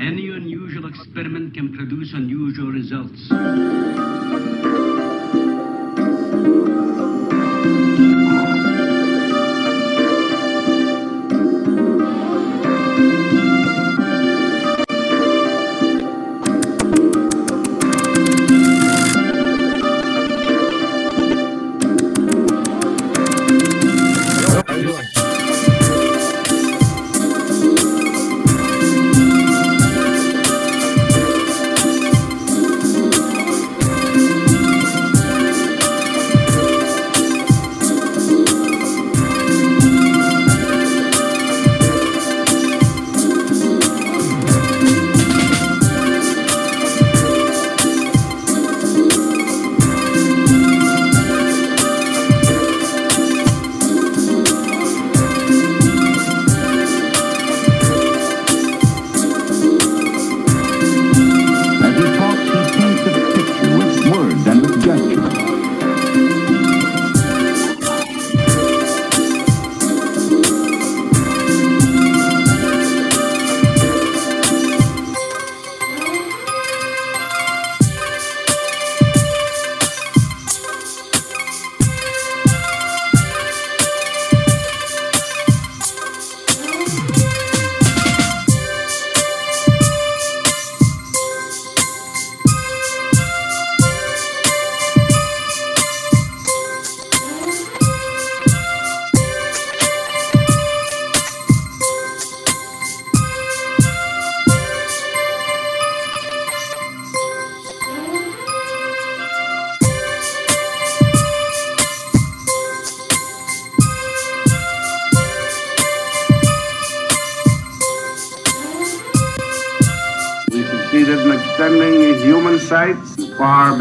Any unusual experiment can produce unusual results.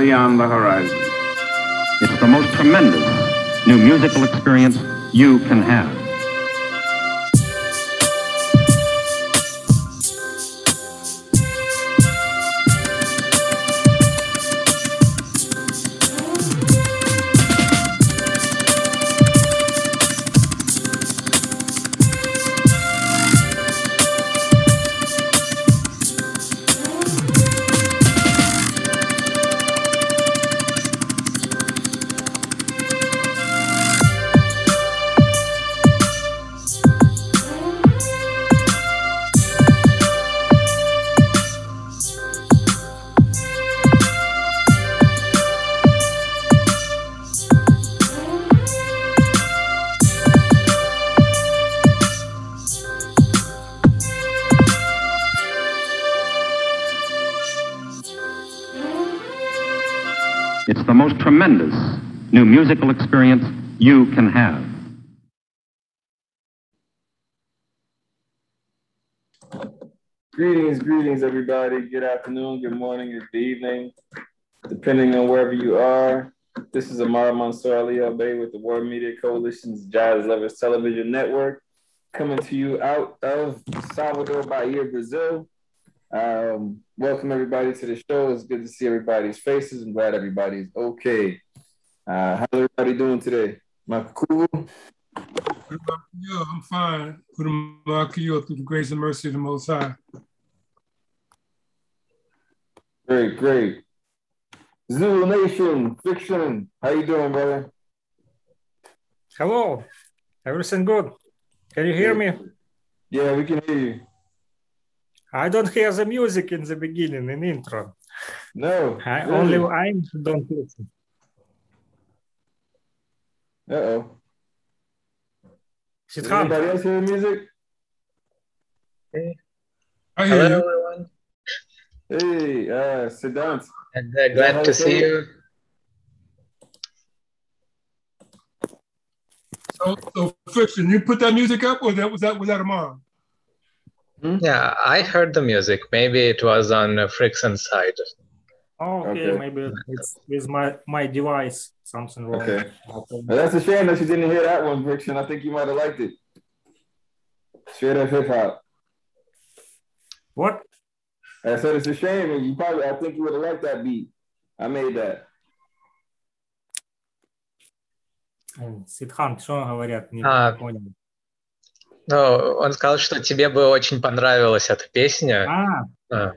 Beyond the horizon. It's the most tremendous new musical experience you can have. Musical experience you can have. Greetings, greetings, everybody. Good afternoon, good morning, good evening, depending on wherever you are. This is Amara Mansour Ali Al Bay with the World Media Coalition's Jazz Lovers Television Network, coming to you out of Salvador Bahia, Brazil. Um, welcome, everybody, to the show. It's good to see everybody's faces. I'm glad everybody's okay. Uh, how's everybody doing today? Michael Cool? Good luck to you. I'm fine. Good luck to you through the grace and mercy of the Most High. Great, great. Zulu Nation, Fiction. How you doing, brother? Hello, everything good? Can you hear me? Yeah, we can hear you. I don't hear the music in the beginning, in intro. No. I really? only I don't listen. Uh-oh. Does Sithan, anybody else hear the music? I hear Hello, you. everyone. Hey, uh, Siddhant. And uh, glad to see you. So, so fiction, you put that music up, or that was that was that a mom? Yeah, I heard the music. Maybe it was on uh, Frickson's side. oh, okay, Okay. maybe it's with my my device something wrong. Okay. That's a shame that you didn't hear that one, Friction. I think you might have liked it. Straight up hip hop. What? I said it's a shame, and you probably, I think you would have liked that beat. I made that. Сидхан, что говорят? Не А. понял. Ну, он сказал, что тебе бы очень понравилась эта песня. А, Uh,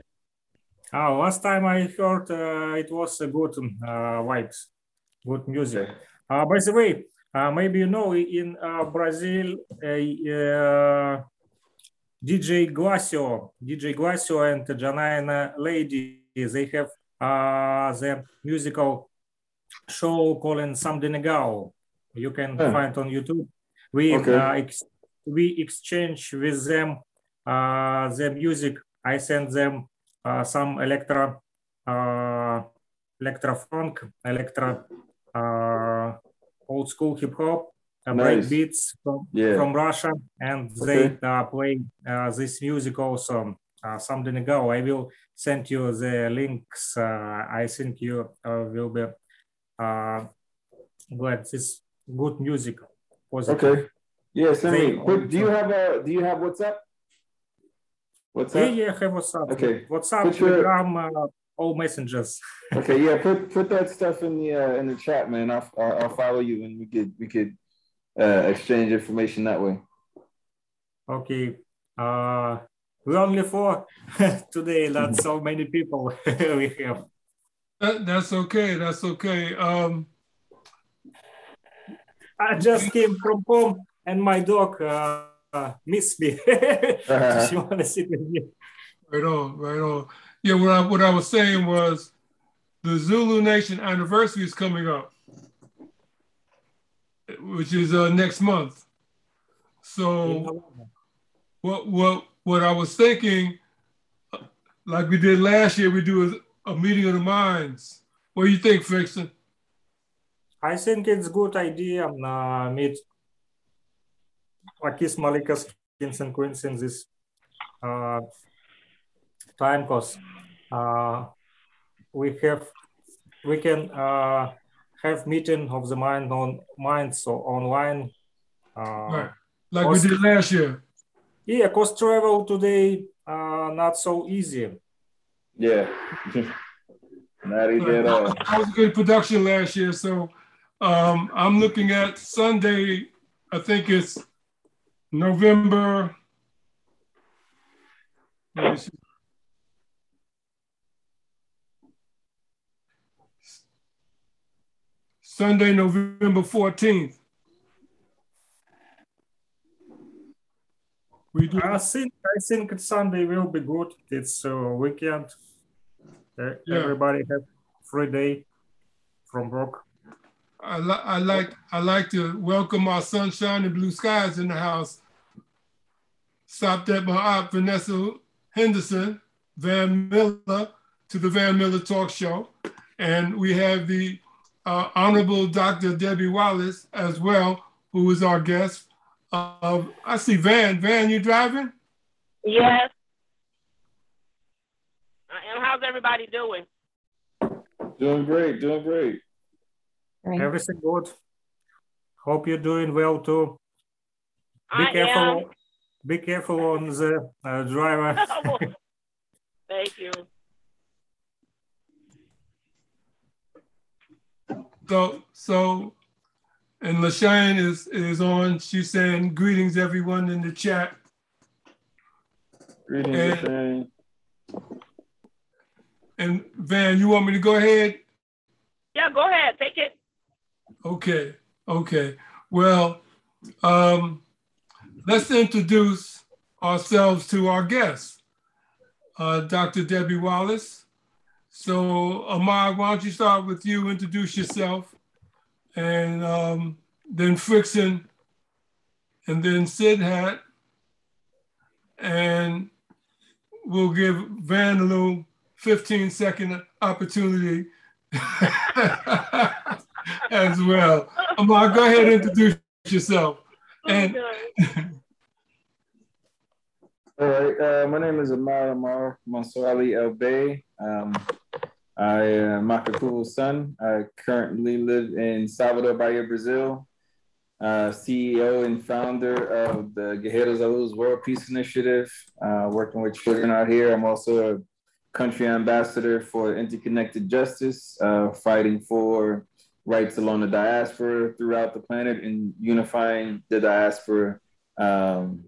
Oh, last time I heard uh, it was a good uh, vibes, good music. Uh, by the way, uh, maybe you know in uh, Brazil, DJ Glacio, DJ Glacio and Janaina Lady, they have uh, the musical show called Sam Denegal. You can Huh. find on YouTube. We Okay. uh, ex- we exchange with them uh, the music. I send them uh, some electro, uh, electro funk, electro uh, old school hip hop, uh, break beats from, Yeah. from Russia, and they uh, play uh, this music also. Uh, something ago, I will send you the links. Uh, I think you uh, will be uh, glad. This good music. Positive. Okay. Yeah, send They- me. Do you have a do you have WhatsApp? WhatsApp? Yeah, yeah, have WhatsApp. Okay. WhatsApp, Put your- Telegram, all messengers. Okay, yeah, put put that stuff in the uh, in the chat, man. I'll, I'll I'll follow you and we could we could uh, exchange information that way. Okay. Uh, we only four today. Not so many people we have. That, that's okay. That's okay. Um, I just came from home and my dog uh, uh, missed me. she want to sit with me. right on, right on. Yeah, what I what I was saying was the Zulu Nation anniversary is coming up, which is uh, next month. So what what what I was thinking, uh, like we did last year, we do a, a meeting of the minds. What do you think, Frickson? I think it's good idea uh, meet Akis Malikas kings and queens in this uh, time because uh, we have we can uh, have meeting of the mind on mind so online. Uh, Right, like we did last year. Yeah, cost travel today uh, not so easy. Yeah. Not easy at all. That was a good production last year. So um, I'm looking at Sunday. I think it's November. let me see. Sunday, November 14th. We do. I think I think Sunday will be good. It's a weekend. Uh, Yeah. Everybody have free day from work. I, li- I like I like to welcome our sunshine and blue skies in the house. Stopped at my aunt Vanessa Henderson, Van Miller, to the Van Miller Talk Show, and we have the uh, Honorable Dr. Debbie Wallace as well, who is our guest. Uh, I see Van. Van, you driving? Yes. I am. How's everybody doing? Doing great, doing great. Everything good. Hope you're doing well too. Be I careful. am. Be careful on the uh, driver. Thank you. So so, and Lashane is is on. She's saying greetings everyone in the chat. Greetings, And- And Van, you want me to go ahead? Yeah, go ahead. Take it. Okay, okay. Well, um, let's introduce ourselves to our guest, uh, Dr. Debbie Wallace. So, Amar, why don't you start with you, introduce yourself, and um, then Frickson, and then Siddhant, and we'll give Van a 15 second opportunity as well. Amar, go ahead and introduce yourself. And All right, uh, my name is Amar Amar Mansour Ali El Bay. Um, I am Makaku's son. I currently live in Salvador Bahia, Brazil. Uh, CEO and founder of the Guerreiros da World Peace Initiative, uh, working with children out here. I'm also a country ambassador for Interconnected Justice, uh, fighting for rights along the diaspora throughout the planet and unifying the diaspora um,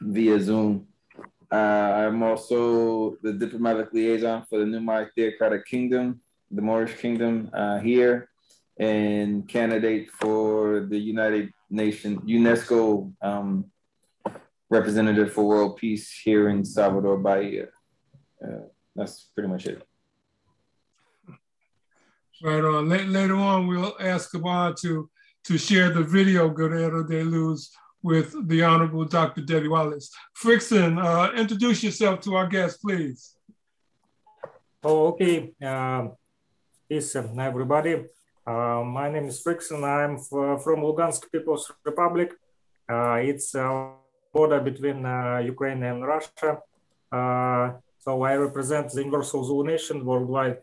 via Zoom. Uh, I'm also the diplomatic liaison for the Pneumatic Theocratic Kingdom, the Moorish Kingdom uh, here, and candidate for the United Nations UNESCO um, representative for world peace here in Salvador Bahia. Uh, that's pretty much it. Right on. Later on, we'll ask Kaban to, to share the video Guerrero de Luz with the Honorable Dr. Debbie Wallace. Frickson, uh, introduce yourself to our guest, please. Oh, okay. Uh, peace, everybody. Uh, my name is Frickson. I'm from Lugansk People's Republic. Uh, it's a border between uh, Ukraine and Russia. Uh, so I represent the Universal Zulu Nation worldwide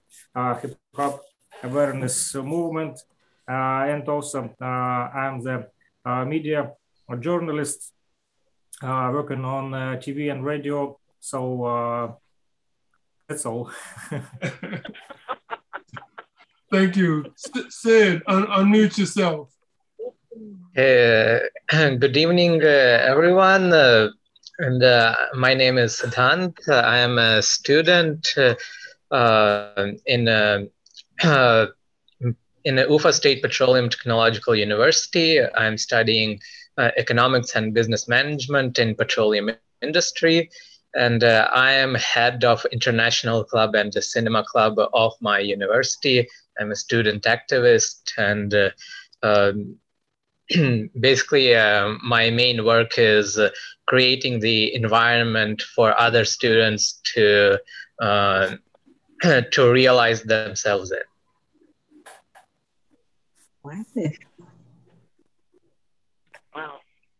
hip hop awareness movement. and also I'm the media a journalist uh, working on uh, TV and radio. So uh, that's all. Thank you. Sid, un unmute yourself. Uh, good evening, uh, everyone. Uh, and my name is Siddhant. I am a student in in Ufa State Petroleum Technological University. I'm studying uh, economics and business management in petroleum industry. And uh, I am head of international club and the cinema club of my university. I'm a student activist and uh, um, basically uh, my main work is uh, creating the environment for other students to uh, to realize themselves in. Wow.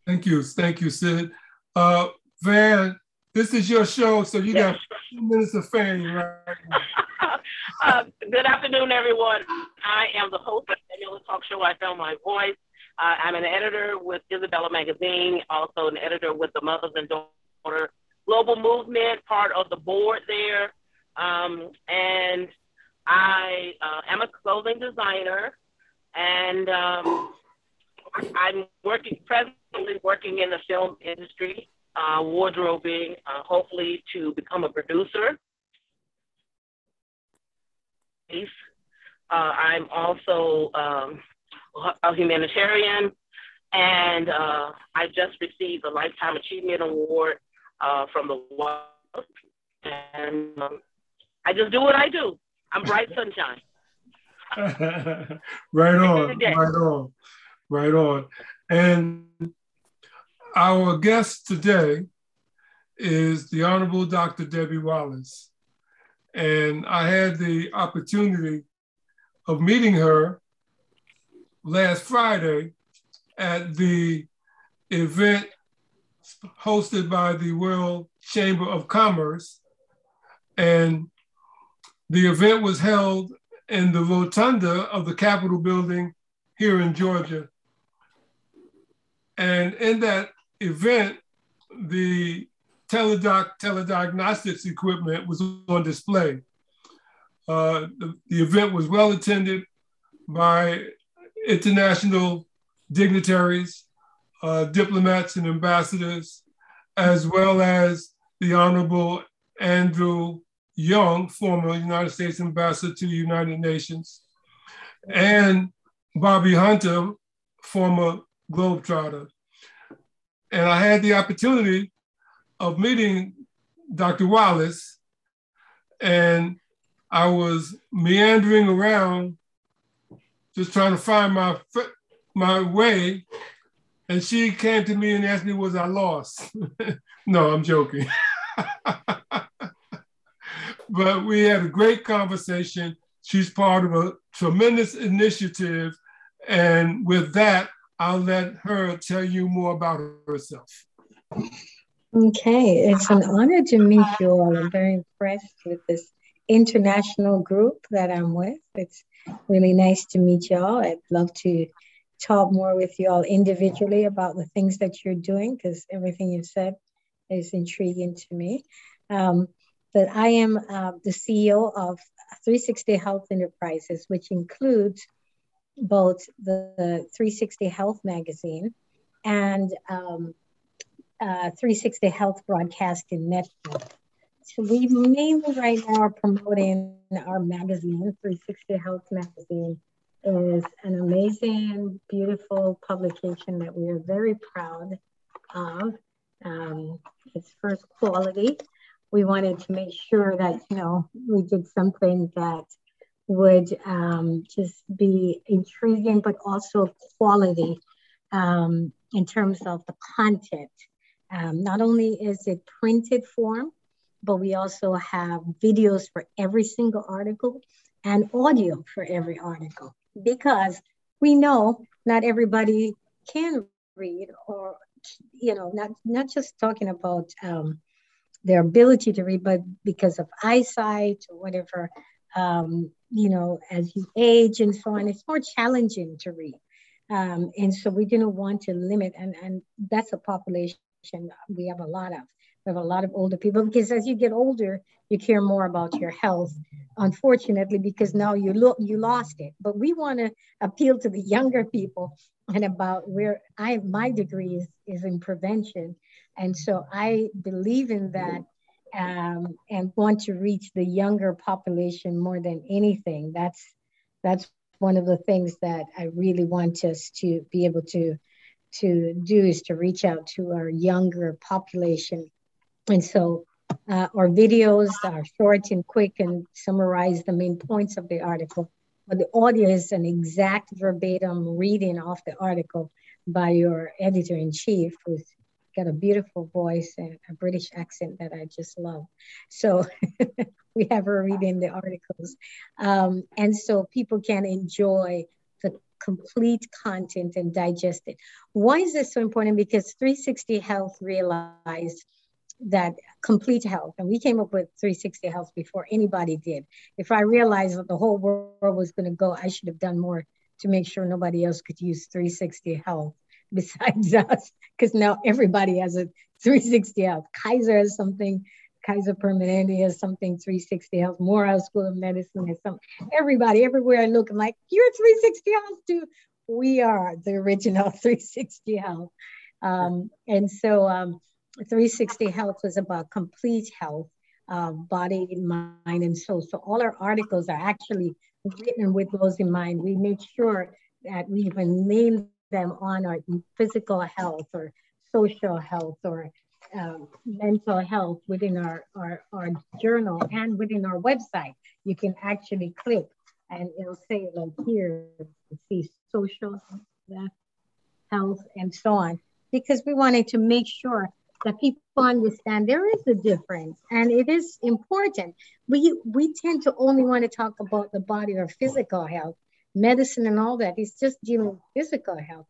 Thank you. Thank you, Sid. Uh, Van, this is your show, so you yes. got two minutes of fame right uh, good afternoon, everyone. I am the host of the Talk Show. I found my voice. Uh, I'm an editor with Isabella Magazine, also an editor with the Mothers and Daughter Global Movement, part of the board there. Um, and I uh, am a clothing designer, and um, I'm working presently working in the film industry, uh, wardrobing, uh, hopefully to become a producer. Uh, I'm also um, a humanitarian, and uh, I just received a Lifetime Achievement Award uh, from the White House. And um, I just do what I do. I'm bright sunshine. right on, right on. Right on. And our guest today is the Honorable Dr. Debbie Wallace. And I had the opportunity of meeting her last Friday at the event hosted by the World Chamber of Commerce. And the event was held in the rotunda of the Capitol building here in Georgia. And in that event, the teledoc telediagnostics equipment was on display. Uh, the, the event was well attended by international dignitaries, uh, diplomats and ambassadors, as well as the Honorable Andrew Young, former United States ambassador to the United Nations, and Bobby Hunter, former Globetrotter. And I had the opportunity of meeting Dr. Wallace, and I was meandering around just trying to find my my way. And she came to me and asked me, was I lost? no, I'm joking. but we had a great conversation. She's part of a tremendous initiative. And with that, I'll let her tell you more about herself. Okay, it's an honor to meet you all. I'm very impressed with this international group that I'm with. It's really nice to meet y'all. I'd love to talk more with you all individually about the things that you're doing because everything you said is intriguing to me. Um, but I am uh, the CEO of 360 Health Enterprises, which includes both the, the 360 Health magazine and um, uh, 360 Health Broadcasting Network. So we mainly right now are promoting our magazine, 360 Health Magazine is an amazing, beautiful publication that we are very proud of. Um, it's first quality. We wanted to make sure that, you know, we did something that would um, just be intriguing, but also quality um, in terms of the content. Um, not only is it printed form, but we also have videos for every single article and audio for every article because we know not everybody can read or you know not not just talking about um, their ability to read but because of eyesight or whatever um, you know as you age and so on it's more challenging to read um, and so we didn't want to limit and and that's a population we have a lot of we have a lot of older people because as you get older, you care more about your health, unfortunately, because now you look you lost it. But we want to appeal to the younger people and about where I my degree is, is in prevention. And so I believe in that um, and want to reach the younger population more than anything. That's that's one of the things that I really want us to be able to to do is to reach out to our younger population and so uh, our videos are short and quick and summarize the main points of the article. But the audio is an exact verbatim reading of the article by your editor in chief, who's got a beautiful voice and a British accent that I just love. So we have her reading the articles. Um, and so people can enjoy the complete content and digest it. Why is this so important? Because 360 Health realized that complete health. And we came up with 360 health before anybody did. If I realized that the whole world was going to go, I should have done more to make sure nobody else could use 360 health besides us, because now everybody has a 360 health. Kaiser has something, Kaiser Permanente has something 360 health, Morehouse School of Medicine has something. Everybody, everywhere I look, I'm like, you're 360 health too. We are the original 360 health. Um, and so um, 360 Health was about complete health, uh, body, mind, and soul. So all our articles are actually written with those in mind. We make sure that we even name them on our physical health or social health or um, mental health within our, our, our journal and within our website. You can actually click and it'll say like here, see social health and so on, because we wanted to make sure that people understand there is a difference and it is important. We we tend to only want to talk about the body or physical health, medicine and all that. Just dealing with physical health.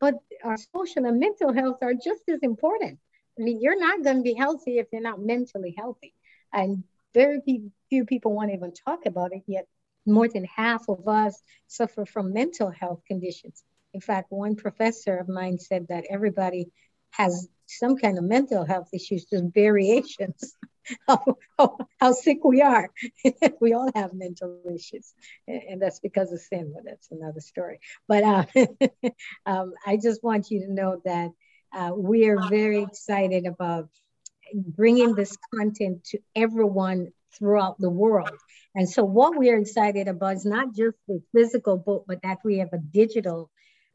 But our social and mental health are just as important. I mean, you're not going to be healthy if you're not mentally healthy. And very few people want to even talk about it yet. More than half of us suffer from mental health conditions. In fact, one professor of mine said that everybody has some kind of mental health issues, just variations of how, how sick we are. we all have mental issues, and that's because of sin, but that's another story. But uh, um, I just want you to know that uh, we are very excited about bringing this content to everyone throughout the world. And so, what we are excited about is not just the physical book, but that we have a digital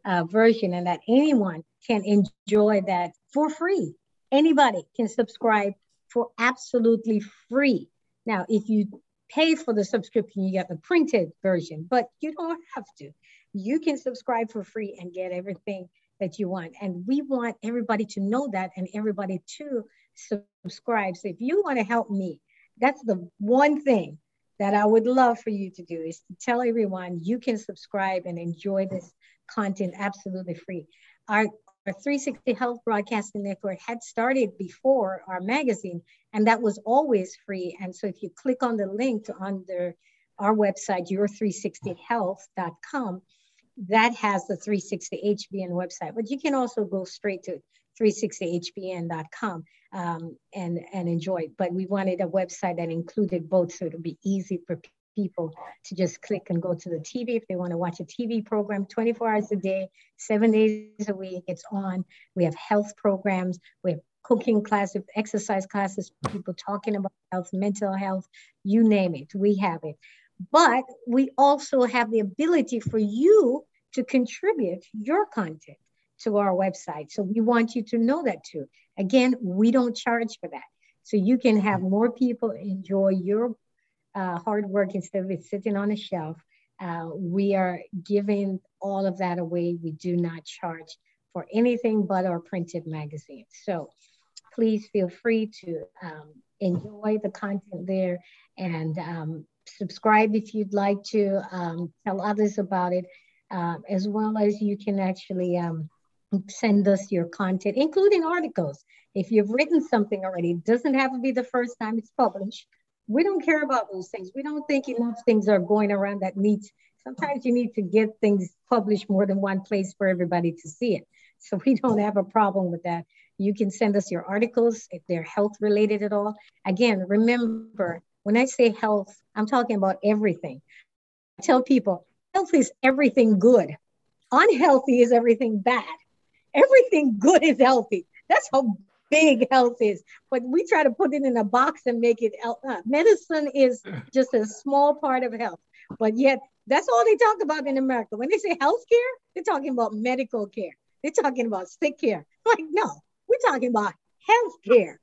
uh, version and that anyone can enjoy that for free. Anybody can subscribe for absolutely free. Now, if you pay for the subscription, you get the printed version, but you don't have to. You can subscribe for free and get everything that you want. And we want everybody to know that and everybody to subscribe. So if you want to help me, that's the one thing that I would love for you to do is to tell everyone you can subscribe and enjoy this content absolutely free. Our, our 360 Health Broadcasting Network had started before our magazine, and that was always free. And so if you click on the link under our website, your360health.com, that has the 360 HBN website, but you can also go straight to 360hbn.com um, and, and enjoy it. But we wanted a website that included both so it would be easy for people to just click and go to the TV if they want to watch a TV program 24 hours a day, seven days a week. It's on. We have health programs. We have cooking classes, exercise classes, people talking about health, mental health, you name it, we have it. But we also have the ability for you to contribute your content to our website. So we want you to know that too. Again, we don't charge for that. So you can have more people enjoy your uh, hard work instead of it sitting on a shelf. Uh, we are giving all of that away. We do not charge for anything but our printed magazines. So please feel free to um, enjoy the content there and um, subscribe if you'd like to, um, tell others about it, uh, as well as you can actually um, send us your content, including articles. If you've written something already, it doesn't have to be the first time it's published. We don't care about those things. We don't think enough things are going around that needs, sometimes you need to get things published more than one place for everybody to see it. So we don't have a problem with that. You can send us your articles if they're health related at all. Again, remember, when I say health, I'm talking about everything. I tell people health is everything good, unhealthy is everything bad. Everything good is healthy. That's how big health is. But we try to put it in a box and make it uh, medicine is just a small part of health. But yet, that's all they talk about in America. When they say healthcare, they're talking about medical care. They're talking about sick care. Like, no, we're talking about healthcare,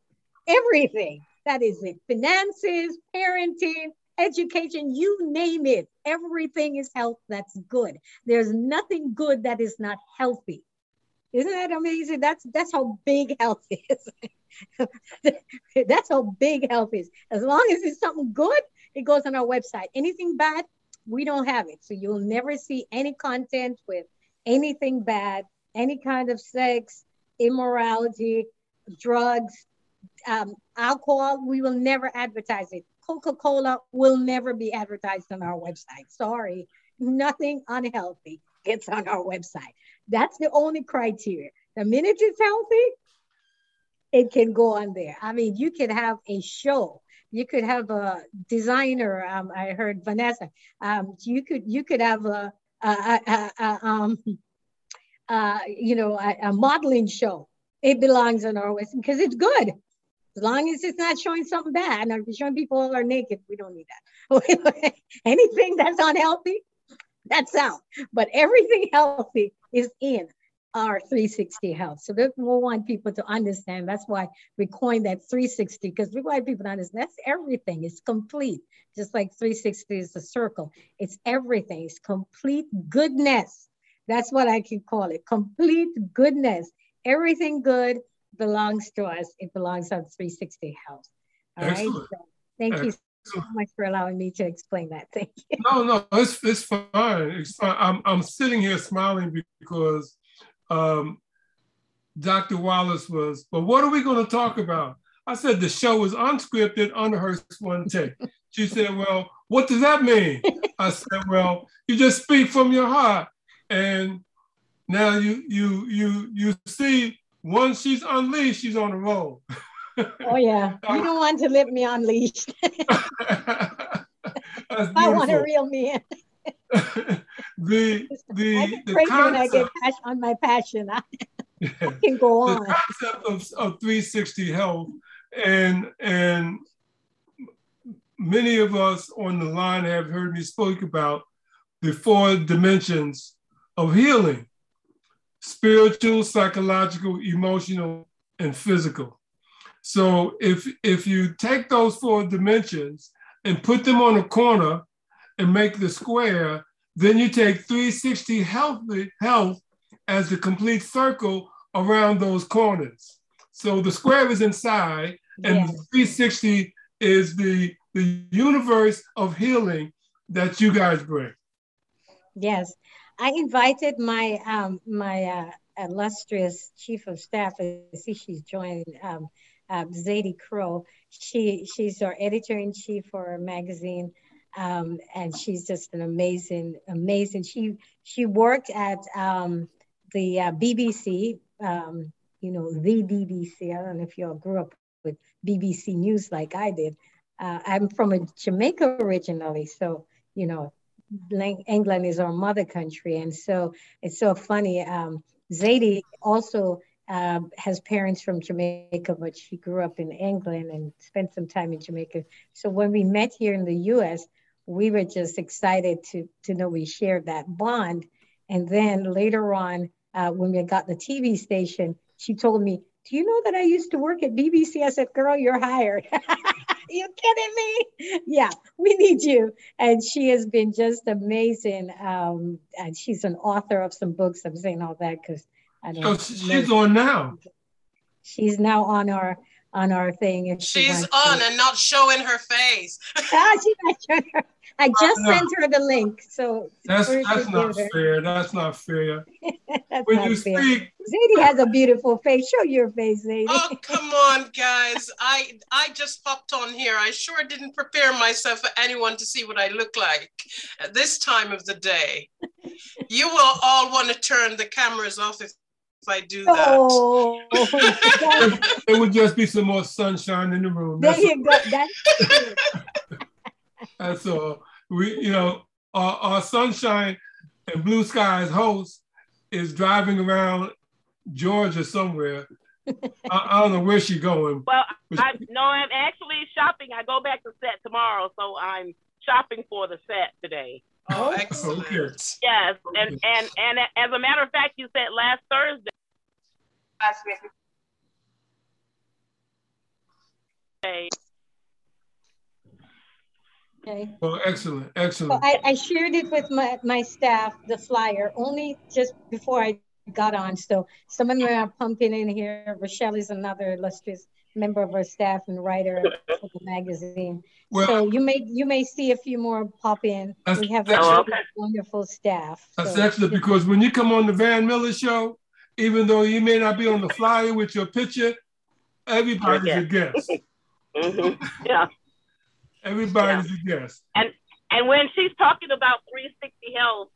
everything. That is it. Finances, parenting, education, you name it. Everything is health that's good. There's nothing good that is not healthy. Isn't that amazing? That's that's how big health is. that's how big health is. As long as it's something good, it goes on our website. Anything bad, we don't have it. So you'll never see any content with anything bad, any kind of sex, immorality, drugs, um, alcohol, we will never advertise it. Coca Cola will never be advertised on our website. Sorry, nothing unhealthy gets on our website. That's the only criteria. The minute it's healthy, it can go on there. I mean, you could have a show. You could have a designer. Um, I heard Vanessa. Um, you could you could have a, a, a, a um, uh, you know, a, modeling show. It belongs on our website because it's good. As long as it's not showing something bad. Now, showing people are naked, we don't need that. Anything that's unhealthy, that's out. But everything healthy is in our 360 health. So we want people to understand. That's why we coined that 360 because we want people to understand that's everything. It's complete. Just like 360 is a circle. It's everything. It's complete goodness that's what I can call it. Complete goodness. Everything good belongs to us. It belongs on 360 health. All Excellent. right. So thank Excellent. you so much for allowing me to explain that. Thank you. No, no, it's, it's fine. It's fine. I'm, I'm sitting here smiling because um, Dr. Wallace was, but what are we going to talk about? I said the show is unscripted, unrehearsed, one take. She said, well, what does that mean? I said, well, you just speak from your heart and now you you you you see once she's unleashed, she's on the road. oh yeah, you don't want to let me unleashed. I want to reel me in. the the I the concept, I get on my passion. I, yeah, I can go on. The concept of, of 360 health and and many of us on the line have heard me speak about the four dimensions of healing spiritual, psychological, emotional, and physical. So if if you take those four dimensions and put them on a corner and make the square, then you take 360 healthy health as the complete circle around those corners. So the square is inside, and yes. 360 is the the universe of healing that you guys bring. Yes, I invited my um, my uh, illustrious chief of staff. I see she's joined um, uh, Zadie Crow. She she's our editor in chief for our magazine, um, and she's just an amazing amazing. She she worked at um, the uh, BBC. Um, you know the BBC. I don't know if you all grew up with BBC News like I did. uh, I'm from a Jamaica originally, so you know, England is our mother country, and so it's so funny. Um, Zadie also uh, has parents from Jamaica, but she grew up in England and spent some time in Jamaica. So when we met here in the U.S., we were just excited to to know we shared that bond. And then later on, uh, when we got the TV station, she told me, "Do you know that I used to work at BBC?" I said, "Girl, you're hired." you kidding me? Yeah, we need you. And she has been just amazing. Um, and she's an author of some books. I'm saying all that because I don't. Oh, she's on now. She's now on our on our thing. If she's she on to. and not showing her face. ah, she's not showing her I just no. sent her the link. So that's that's not fair. That's not fair. that's when not you fair. speak, Zadie has a beautiful face. Show your face, Zadie. Oh come on, guys! I I just popped on here. I sure didn't prepare myself for anyone to see what I look like at this time of the day. you will all want to turn the cameras off if if I do that. Oh, it would just be some more sunshine in the room. There you go. That's and so we, you know, our, our sunshine and blue skies host is driving around Georgia somewhere. I, I, don't know where she's going. Well, I no, I'm actually shopping. I go back to set tomorrow, so I'm shopping for the set today. Oh, oh, excellent. Okay. Yes, and oh, and and as a matter of fact, you said last Thursday. Last week. Okay. Well, oh, excellent, excellent. I, I shared it with my, my staff, the flyer, only just before I got on. So some of them are pumping in here. Rochelle is another illustrious member of our staff and writer for the magazine. Well, so you may you may see a few more pop in. We have a wonderful staff. That's so. excellent because when you come on the Van Miller show, even though you may not be on the flyer with your picture, everybody's a guest. mm-hmm. Yeah. Everybody's yeah. a guest. And and when she's talking about 360 health,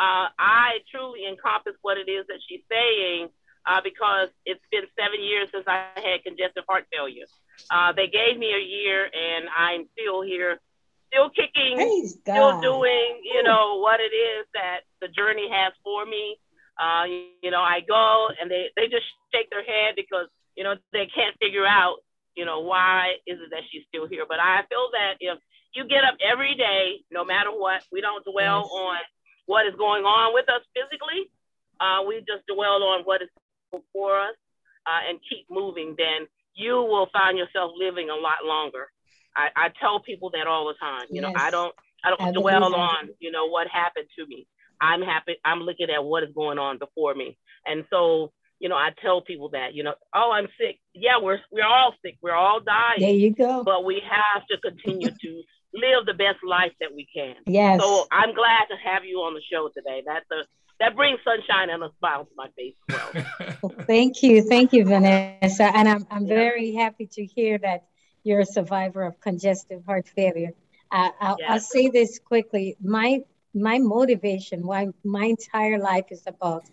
uh, I truly encompass what it is that she's saying uh, because it's been seven years since I had congestive heart failure. Uh, they gave me a year, and I'm still here, still kicking, still doing, you know, what it is that the journey has for me. Uh, you know, I go and they, they just shake their head because, you know, they can't figure out you know, why is it that she's still here? But I feel that if you get up every day, no matter what, we don't dwell yes. on what is going on with us physically. Uh, we just dwell on what is before us uh, and keep moving, then you will find yourself living a lot longer. I, I tell people that all the time. You yes. know, I don't I don't I dwell on, you know, what happened to me. I'm happy. I'm looking at what is going on before me. And so you know, I tell people that, you know, oh, I'm sick. Yeah, we're we're all sick. We're all dying. There you go. But we have to continue to live the best life that we can. Yes. So I'm glad to have you on the show today. That's a that brings sunshine and a smile to my face well. well thank you. Thank you, Vanessa. And I'm I'm yeah. very happy to hear that you're a survivor of congestive heart failure. Uh, I'll, yes. I'll say this quickly. My my motivation, why my entire life is about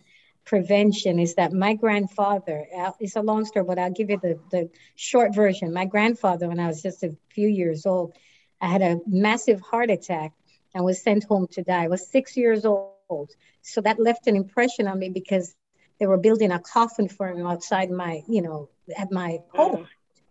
prevention is that my grandfather, uh, it's a long story, but I'll give you the, the short version. My grandfather, when I was just a few years old, I had a massive heart attack and was sent home to die. I was six years old. So that left an impression on me because they were building a coffin for him outside my, you know, at my home. Mm.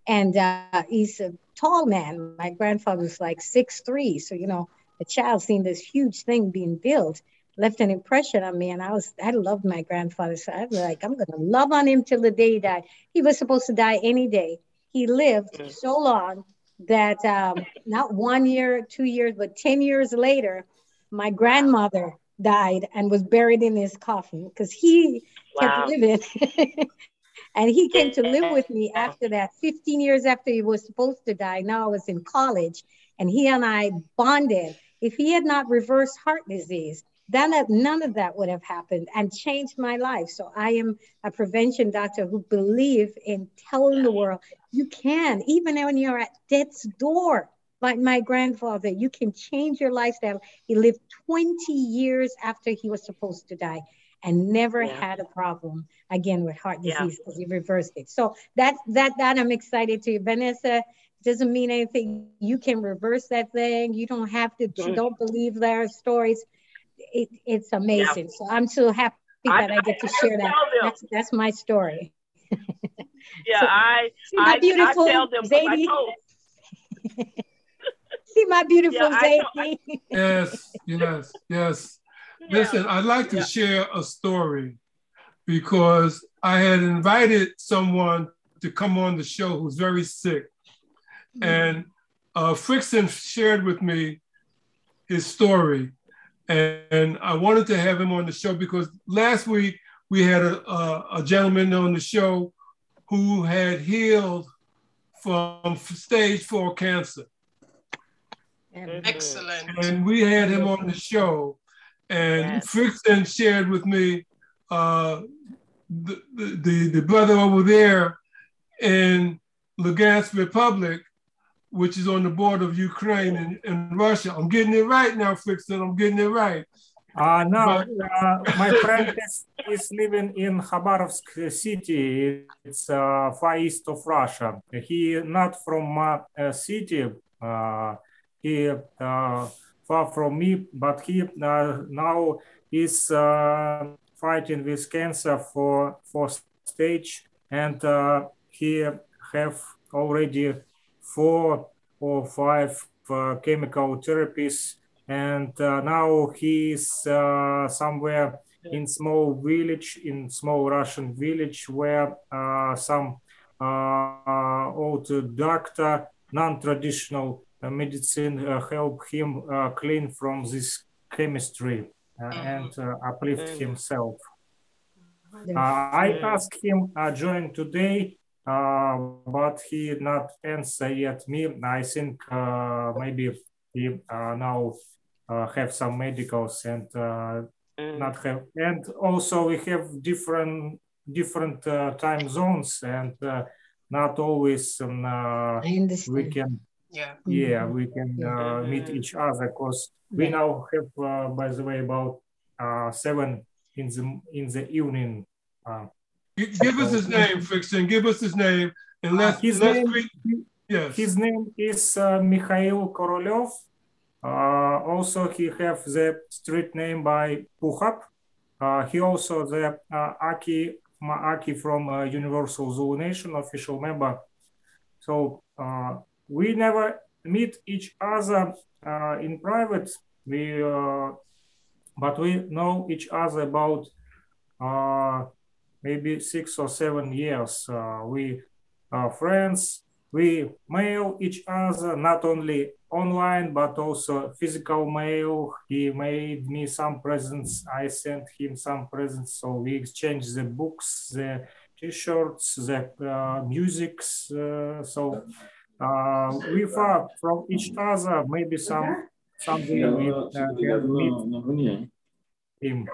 And uh, he's a tall man. My grandfather was like six three. So, you know, the child seeing this huge thing being built left an impression on me. And I was, I loved my grandfather. So I was like, I'm going to love on him till the day he died. He was supposed to die any day. He lived mm. so long that um, not one year, two years, but 10 years later, my grandmother died and was buried in his coffin because he wow. kept living. and he came to live with me after that, 15 years after he was supposed to die. Now I was in college and he and I bonded. If he had not reversed heart disease, then none of that would have happened and changed my life. So I am a prevention doctor who believe in telling the world you can, even when you're at death's door, like my grandfather, you can change your lifestyle. He lived 20 years after he was supposed to die. and never Yeah. had a problem again with heart disease because he reversed it. So that that that I'm excited to. Vanessa doesn't mean anything. You can reverse that thing. You don't have to. Mhm. Don't believe their stories. It, it's amazing. So I'm so happy that I, get to I share that. That's that's my story. Yeah, So- I, I, beautiful I tell them 'cause I Zadie? told, See my beautiful Yeah, I know- Zadie. Yes, yes, yes. yeah, Listen, I'd like to Yeah. share a story because I had invited someone to come on the show who's very sick. And uh, Frickson shared with me his story. And I wanted to have him on the show because last week we had a, a, a gentleman on the show who had healed from stage four cancer. Excellent. And we had him on the show. And Yes. Frickson shared with me uh, the, the, the, the brother over there in Lugansk Republic, which is on the border of Ukraine and, and Russia. I'm getting it right now, Frickson. I'm getting it right. Uh, now, uh, my friend is, is living in Khabarovsk city. It's uh, far east of Russia. He not from uh, city. Uh, he uh, far from me, but he uh, now is uh, fighting with cancer for for stage, and he have already four or five chemical therapies and now he's uh, somewhere in small village in small russian village where uh, some uh, old doctor non-traditional medicine uh, help him uh, clean from this chemistry uh, and uh, uplift Mhm. himself uh, I asked him uh, join today, uh, but he not answer yet me. I think uh, maybe he uh, now uh, have some medicals and uh, Mm. not have. And also we have different different uh, time zones and uh, not always um, uh, we can Yeah. yeah we can uh, meet each other because we now have uh, by the way about uh, seven in the in the evening. Uh, Give us his name, Frickson. Give us his name. And let's, his let's name- greet. Yes. His name is uh, Mikhail Korolev. Uh, also, he have the street name by Puhap. Uh, he also the uh, Aki Maaki from uh, Universal Zulu Nation official member. So uh, we never meet each other uh, in private. We uh, but we know each other about uh, maybe six or seven years. Uh, we are friends. We mail each other not only online but also physical mail. He made me some presents. I sent him some presents. So we exchange the books, the t-shirts, the uh, musics. Uh, so uh, we far from each other. Maybe some someday we uh, can meet him.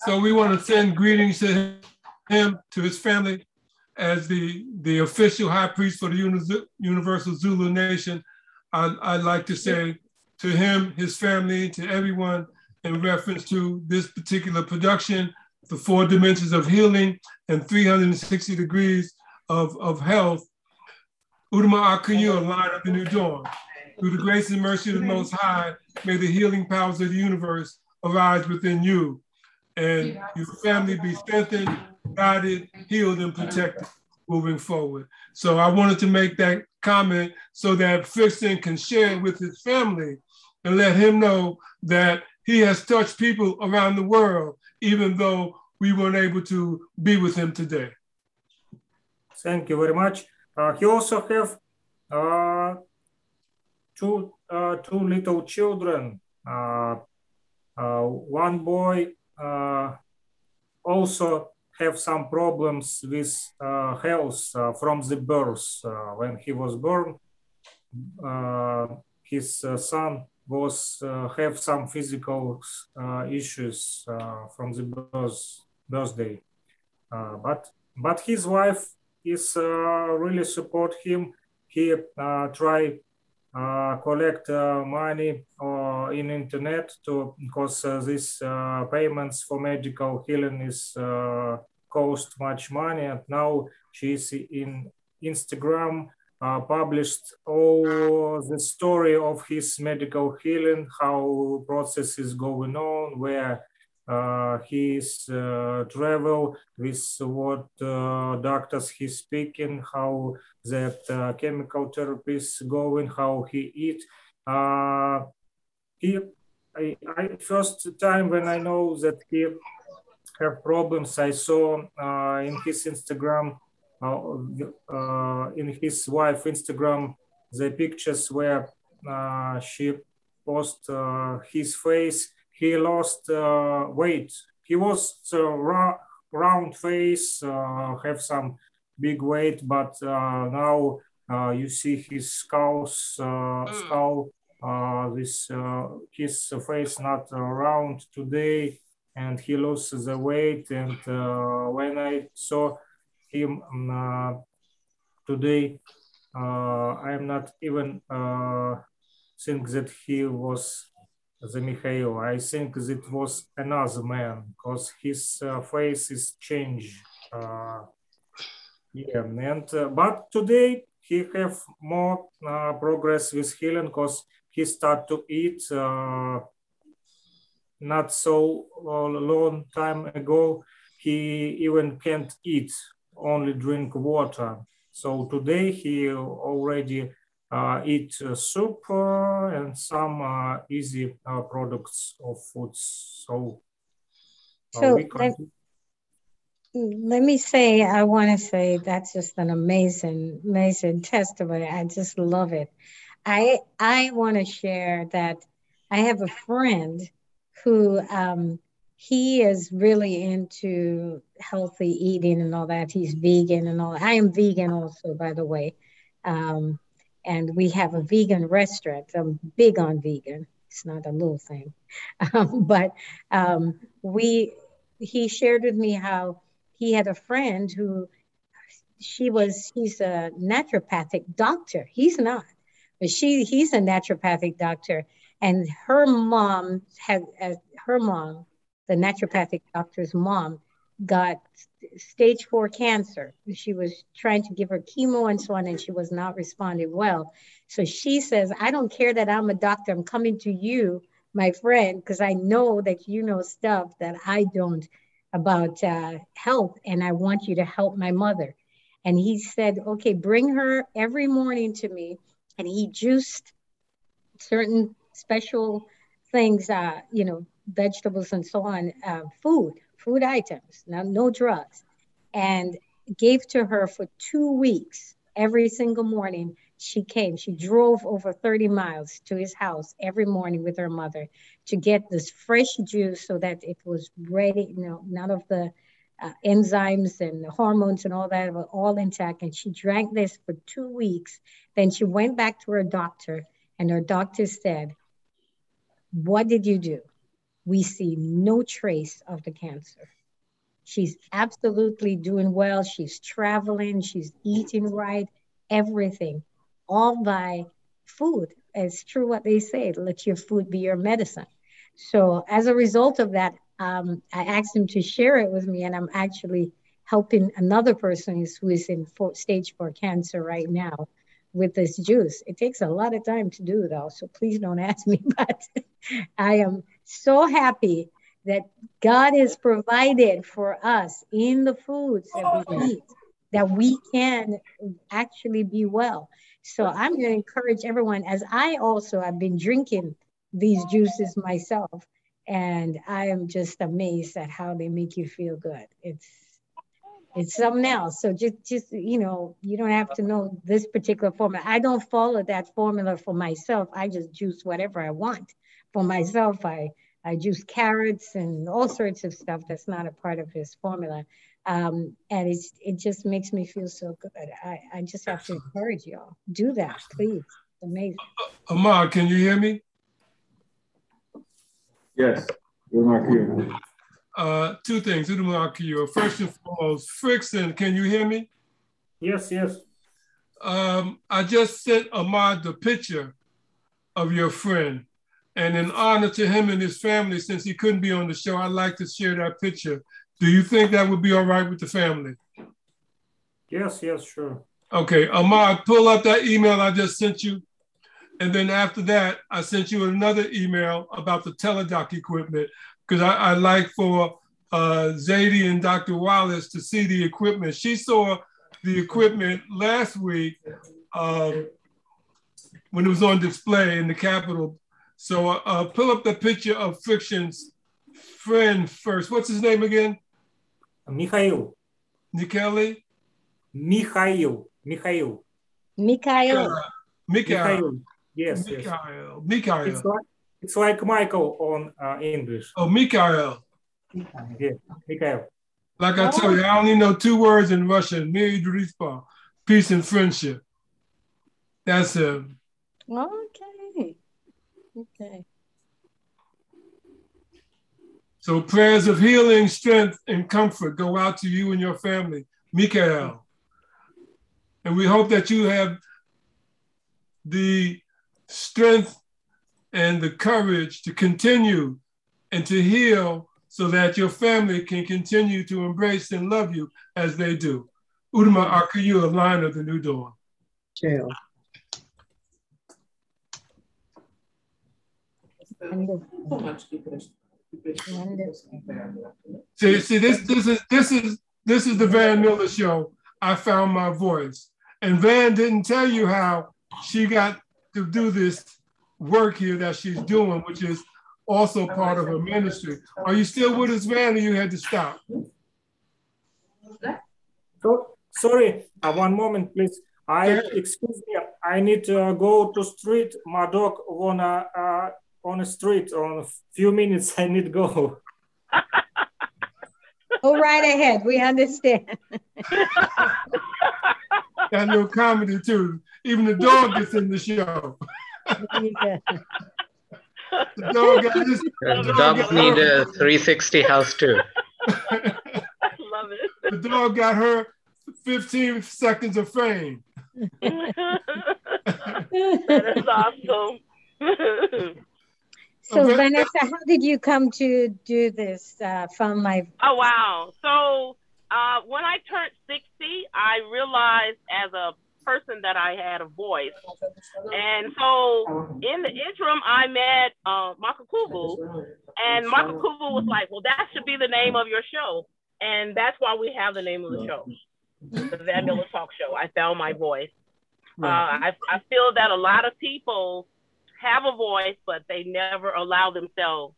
So we want to send greetings to him, to his family, as the, the official high priest for the Universal Zulu Nation. I, I'd like to say to him, his family, to everyone in reference to this particular production, the four dimensions of healing and 360 degrees of, of health. Udama Akuyu, light of the new dawn. Through the grace and mercy of the Most High, may the healing powers of the universe arise within you and your family be strengthened, guided, healed, and protected moving forward. So I wanted to make that comment so that Frickson can share it with his family and let him know that he has touched people around the world, even though we weren't able to be with him today. Thank you very much. Uh, he also have uh, two uh, two little children. Uh, uh, one boy uh, also have some problems with health from the birth. When he was born, his son was uh, have some physical uh, issues uh, from the birth birthday, uh, but but his wife is uh, really support him. He uh, try uh, collect uh, money uh, in internet to because this payments for medical healing is cost much money and now she's in Instagram uh, published all the story of his medical healing, how process is going on, where uh, his uh, travel with what uh, doctors he's speaking, how that uh, chemical therapy is going, how he eat. Uh, he, I, I, first time when I know that he have problems, I saw in his Instagram, Uh, uh, in his wife Instagram, the pictures where uh, she post his face he lost uh, weight. He was uh, ra- round face, uh, have some big weight, but now you see his skulls, mm. skull. this his face not round today, and he lost the weight. And when I saw him today, I'm not even think that he was the Mikhail. I think it was another man because his uh, face is changed. Uh, yeah, and uh, but today he have more uh, progress with healing because he start to eat uh, not so long time ago. He even can't eat, only drink water. So today he already uh, eat uh, soup uh, and some easy products of foods. So, so let, let me say, I want to say that's just an amazing, amazing testimony. I just love it. I I want to share that I have a friend who um, he is really into healthy eating and all that. He's vegan and all. I am vegan also, by the way. Um, and we have a vegan restaurant. I'm big on vegan. It's not a little thing, um, but um, we he shared with me how he had a friend who she was he's a naturopathic doctor. He's not, but she he's a naturopathic doctor, and her mom had uh, her mom, the naturopathic doctor's mom, got stage four cancer. She was trying to give her chemo and so on, and she was not responding well. So she says, I don't care that I'm a doctor. I'm coming to you, my friend, because I know that you know stuff that I don't about uh, health, and I want you to help my mother. And he said, Okay, bring her every morning to me. And he juiced certain special things, uh, you know, vegetables and so on, uh, food food items, now no drugs, and gave to her for two weeks every single morning. She came, she drove over 30 miles to his house every morning with her mother to get this fresh juice so that it was ready, you know, none of the uh, enzymes and the hormones and all that were all intact. And she drank this for two weeks. Then she went back to her doctor, and her doctor said, What did you do? We see no trace of the cancer. She's absolutely doing well. She's traveling, she's eating right, everything, all by food. It's true what they say let your food be your medicine. So, as a result of that, um, I asked him to share it with me, and I'm actually helping another person who is in four, stage four cancer right now with this juice. It takes a lot of time to do though, so please don't ask me, but I am so happy that God has provided for us in the foods that we oh. eat that we can actually be well. So I'm going to encourage everyone, as I also have been drinking these juices myself, and I am just amazed at how they make you feel good. It's it's something else. So just just you know, you don't have to know this particular formula. I don't follow that formula for myself. I just juice whatever I want. For myself, I I juice carrots and all sorts of stuff that's not a part of his formula. Um, and it's it just makes me feel so good. I, I just have to encourage y'all. Do that, please. It's amazing. Uh, Amar, can you hear me? Yes. Good, uh, two things. First and foremost, Frickson, can you hear me? Yes, yes. Um, I just sent Ahmad the picture of your friend. And in honor to him and his family, since he couldn't be on the show, I'd like to share that picture. Do you think that would be all right with the family? Yes, yes, sure. Okay, Ahmad, pull up that email I just sent you. And then after that, I sent you another email about the teledoc equipment because I, I like for uh, Zadie and Dr. Wallace to see the equipment. She saw the equipment last week um, when it was on display in the Capitol. So uh, uh, pull up the picture of Frickson's friend first. What's his name again? Mikhail. Nikeli? Mikhail. Mikhail. Mikhail. Mikhail. Yes, Mikhail. yes. Mikhail. It's like, it's like Michael on uh, English. Oh, Mikhail. Yeah, Mikhail. Like I tell you, I only know two words in Russian. Mir Drispa, peace and friendship. That's him. Okay. Okay. So prayers of healing, strength, and comfort go out to you and your family, Mikhail. And we hope that you have the strength and the courage to continue and to heal so that your family can continue to embrace and love you as they do. Udma Akayu, a line of the new dawn. True. See, see, this this is this is this is the Van Miller show. I found my voice. And Van didn't tell you how she got to do this work here that she's doing, which is also part of her ministry. Are you still with us, man, or you had to stop? So, sorry, uh, one moment, please. I excuse me. I need to uh, go to street. My dog wanna uh, on a street on a few minutes. I need to go. Go right ahead. We understand. Got a little comedy too. Even the dog gets in the show. the dog got this. The dogs need a 360 house too. Love it. The dog got her 15 seconds of fame. that is awesome. So Vanessa, how did you come to do this? Uh, from my oh wow! So uh, when I turned sixty, I realized as a person that I had a voice, and so in the interim, I met uh, Makakubu, and Makakubu was like, "Well, that should be the name of your show," and that's why we have the name of the show, the Van Miller Talk Show. I found my voice. Uh, I, I feel that a lot of people have a voice, but they never allow themselves,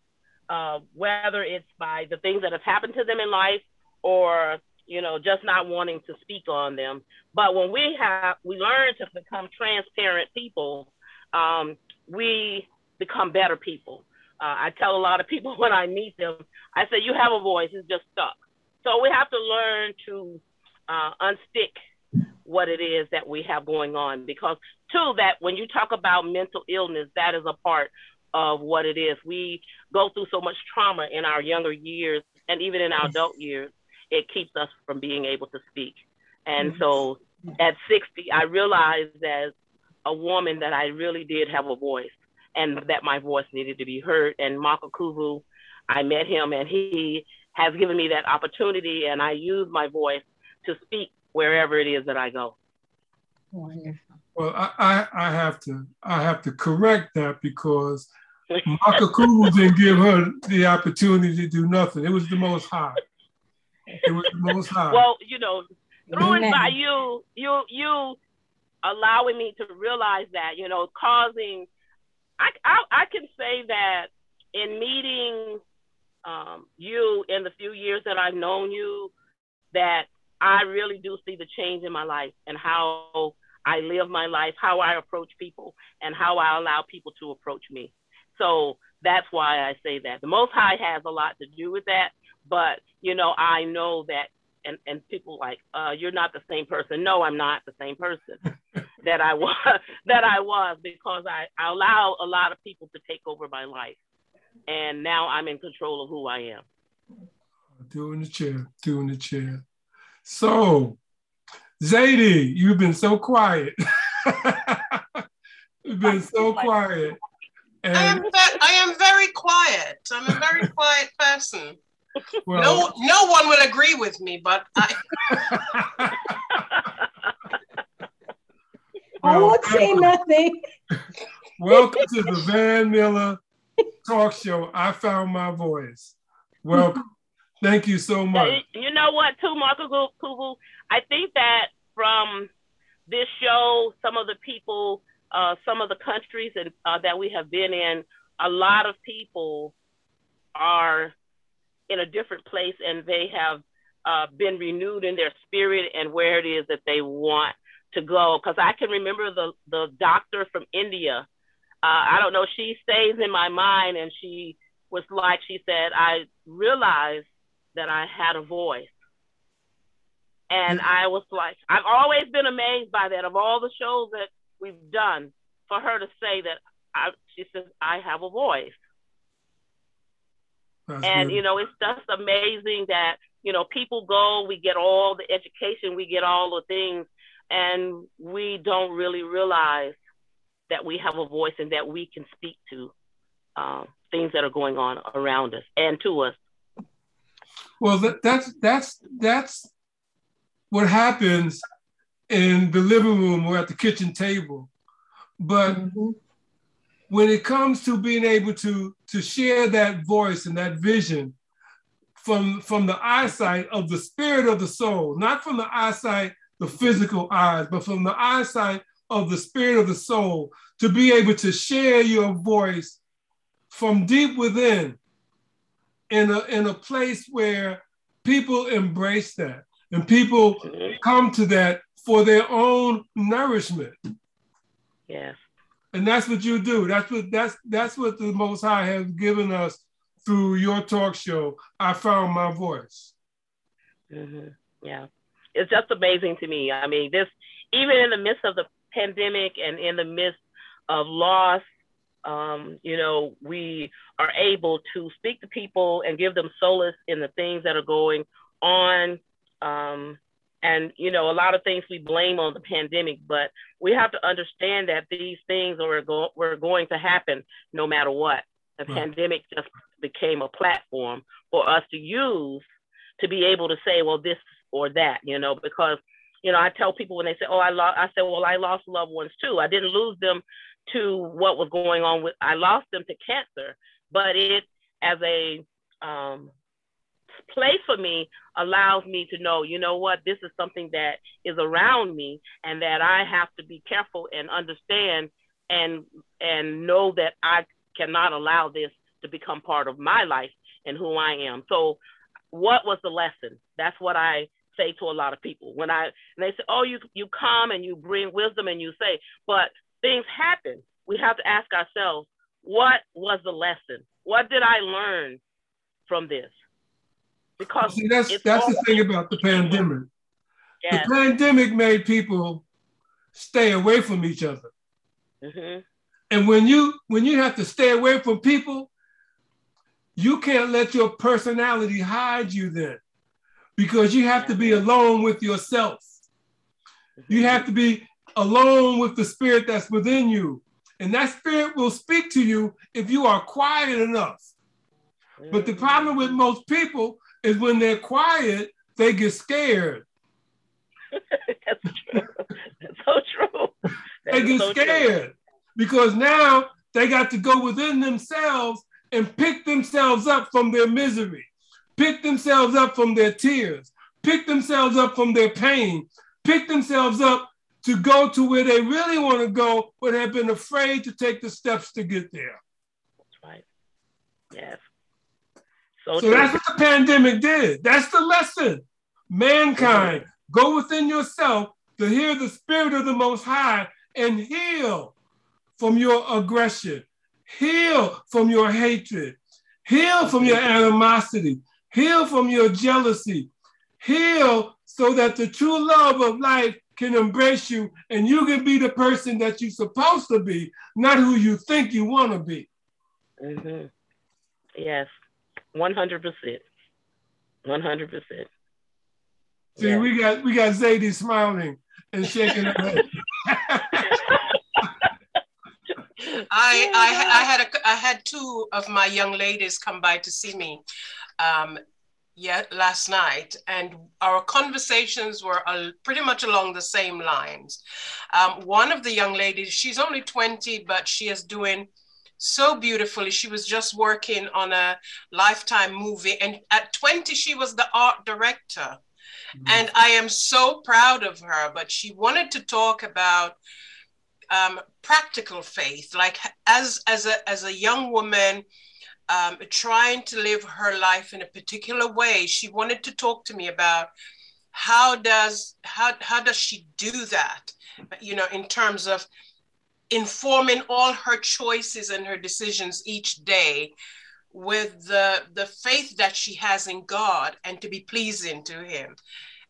uh, whether it's by the things that have happened to them in life or you know just not wanting to speak on them. But when we have we learn to become transparent people, um, we become better people. Uh, I tell a lot of people when I meet them, I say you have a voice, it's just stuck. So we have to learn to uh, unstick what it is that we have going on because too that when you talk about mental illness that is a part of what it is we go through so much trauma in our younger years and even in our adult years it keeps us from being able to speak and so at 60 i realized as a woman that i really did have a voice and that my voice needed to be heard and Maka Kuvu, i met him and he has given me that opportunity and i use my voice to speak wherever it is that I go. Wonderful. Well, I, I, I have to I have to correct that because Makakubu didn't give her the opportunity to do nothing. It was the most high. It was the most high. Well, you know, through and by you, you you allowing me to realize that, you know, causing I I, I can say that in meeting um, you in the few years that I've known you, that I really do see the change in my life and how I live my life, how I approach people, and how I allow people to approach me. So that's why I say that. The Most High has a lot to do with that, but you know, I know that, and and people like, uh, you're not the same person. No, I'm not the same person that I was that I was because I, I allow a lot of people to take over my life, and now I'm in control of who I am. Doing the chair, doing the chair. So, Zadie, you've been so quiet. you've been so quiet. And I am, I am very quiet. I'm a very quiet person. Well, no, no one will agree with me, but I. I won't say nothing. Welcome to the Van Miller Talk Show. I found my voice. Welcome. Thank you so much. You know what, too, Marco Kugu? I think that from this show, some of the people, uh, some of the countries and, uh, that we have been in, a lot of people are in a different place and they have uh, been renewed in their spirit and where it is that they want to go. Because I can remember the, the doctor from India. Uh, I don't know, she stays in my mind and she was like, she said, I realized that I had a voice. And I was like, I've always been amazed by that. Of all the shows that we've done, for her to say that, I, she says, I have a voice. That's and, good. you know, it's just amazing that, you know, people go, we get all the education, we get all the things, and we don't really realize that we have a voice and that we can speak to um, things that are going on around us and to us. Well, that, that's that's that's what happens in the living room or at the kitchen table. But mm-hmm. When it comes to being able to to share that voice and that vision from from the eyesight of the spirit of the soul, not from the eyesight, the physical eyes, but from the eyesight of the spirit of the soul, to be able to share your voice from deep within in a, in a place where people embrace that and people mm-hmm. come to that for their own nourishment. Yes. And that's what you do. That's what that's that's what the Most High has given us through your talk show. I found my voice. Mm-hmm. Yeah, it's just amazing to me. I mean, this even in the midst of the pandemic and in the midst of loss um, you know, we are able to speak to people and give them solace in the things that are going on. Um, and, you know, a lot of things we blame on the pandemic, but we have to understand that these things are go- were going to happen no matter what. The right. pandemic just became a platform for us to use to be able to say, well, this or that, you know, because you know, I tell people when they say, "Oh, I lost," I say, "Well, I lost loved ones too. I didn't lose them to what was going on with I lost them to cancer, but it as a um, place for me allows me to know, you know what, this is something that is around me and that I have to be careful and understand and and know that I cannot allow this to become part of my life and who I am. So what was the lesson? That's what I say to a lot of people when I and they say, "Oh, you you come and you bring wisdom and you say," but things happen, we have to ask ourselves, what was the lesson? What did I learn from this? Because See, that's that's the thing about the pandemic. Yes. The pandemic made people stay away from each other. Mm-hmm. And when you when you have to stay away from people, you can't let your personality hide you then, because you have to be alone with yourself. You have to be alone with the spirit that's within you. And that spirit will speak to you if you are quiet enough. But the problem with most people is when they're quiet, they get scared. That's true. That's so true. That they get so scared true. because now they got to go within themselves and pick themselves up from their misery, pick themselves up from their tears, pick themselves up from their pain, pick themselves up to go to where they really want to go, but have been afraid to take the steps to get there. That's right. Yes. So, so that's what the pandemic did. That's the lesson. Mankind, go within yourself to hear the spirit of the Most High and heal from your aggression, heal from your hatred, heal from your animosity, heal from your jealousy, heal so that the true love of life can embrace you and you can be the person that you're supposed to be, not who you think you want to be. Mm-hmm. Yes, 100%. 100%. See, yes. we got we got Zadie smiling and shaking her head. I I, I, I had a, I had two of my young ladies come by to see me, um, yet last night, and our conversations were uh, pretty much along the same lines. Um, one of the young ladies, she's only 20, but she is doing so beautifully. She was just working on a lifetime movie, and at 20, she was the art director. Mm-hmm. And I am so proud of her, but she wanted to talk about um, practical faith, like as as a as a young woman um, trying to live her life in a particular way. She wanted to talk to me about how does how how does she do that, you know, in terms of informing all her choices and her decisions each day with the the faith that she has in God and to be pleasing to him.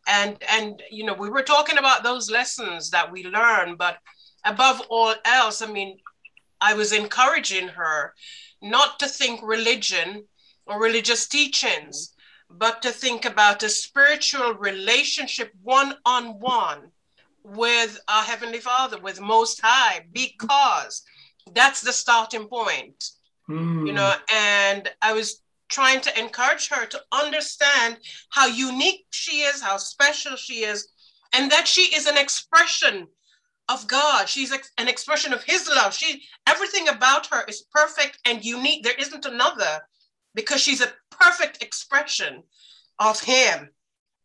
And and you know, we were talking about those lessons that we learn, but above all else, I mean, I was encouraging her not to think religion or religious teachings, but to think about a spiritual relationship one on one with our Heavenly Father, with Most High, because that's the starting point. Mm. You know, and I was trying to encourage her to understand how unique she is, how special she is, and that she is an expression of God. She's ex- an expression of His love. She everything about her is perfect and unique. There isn't another because she's a perfect expression of Him.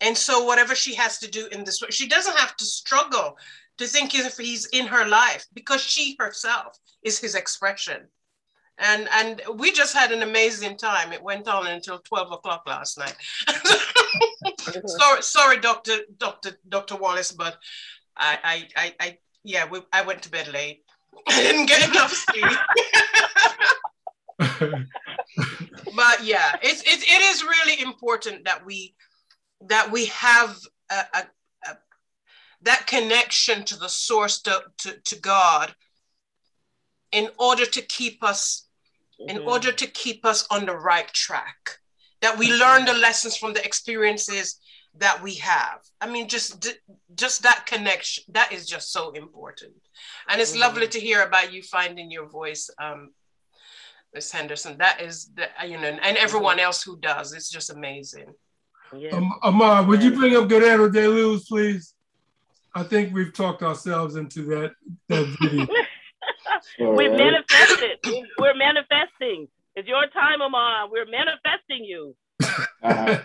And so whatever she has to do in this, she doesn't have to struggle to think if He's in her life because she herself is His expression. And and we just had an amazing time. It went on until twelve o'clock last night. Mm-hmm. sorry, sorry, Doctor Doctor Doctor Wallace, but I I I yeah, we, I went to bed late. I didn't get enough sleep. but yeah, it's it, it is really important that we that we have a, a, a that connection to the source to, to, to God in order to keep us in mm-hmm. order to keep us on the right track that we learn the lessons from the experiences that we have. I mean, just just that connection that is just so important, and it's mm-hmm. lovely to hear about you finding your voice, um, Miss Henderson. That is, the, you know, and everyone else who does. It's just amazing. Yeah. Um, Amar, would you bring up Guerrero de Luz, please? I think we've talked ourselves into that that video. We're manifested. We're manifesting. It's your time, Amar. We're manifesting you. Uh-huh.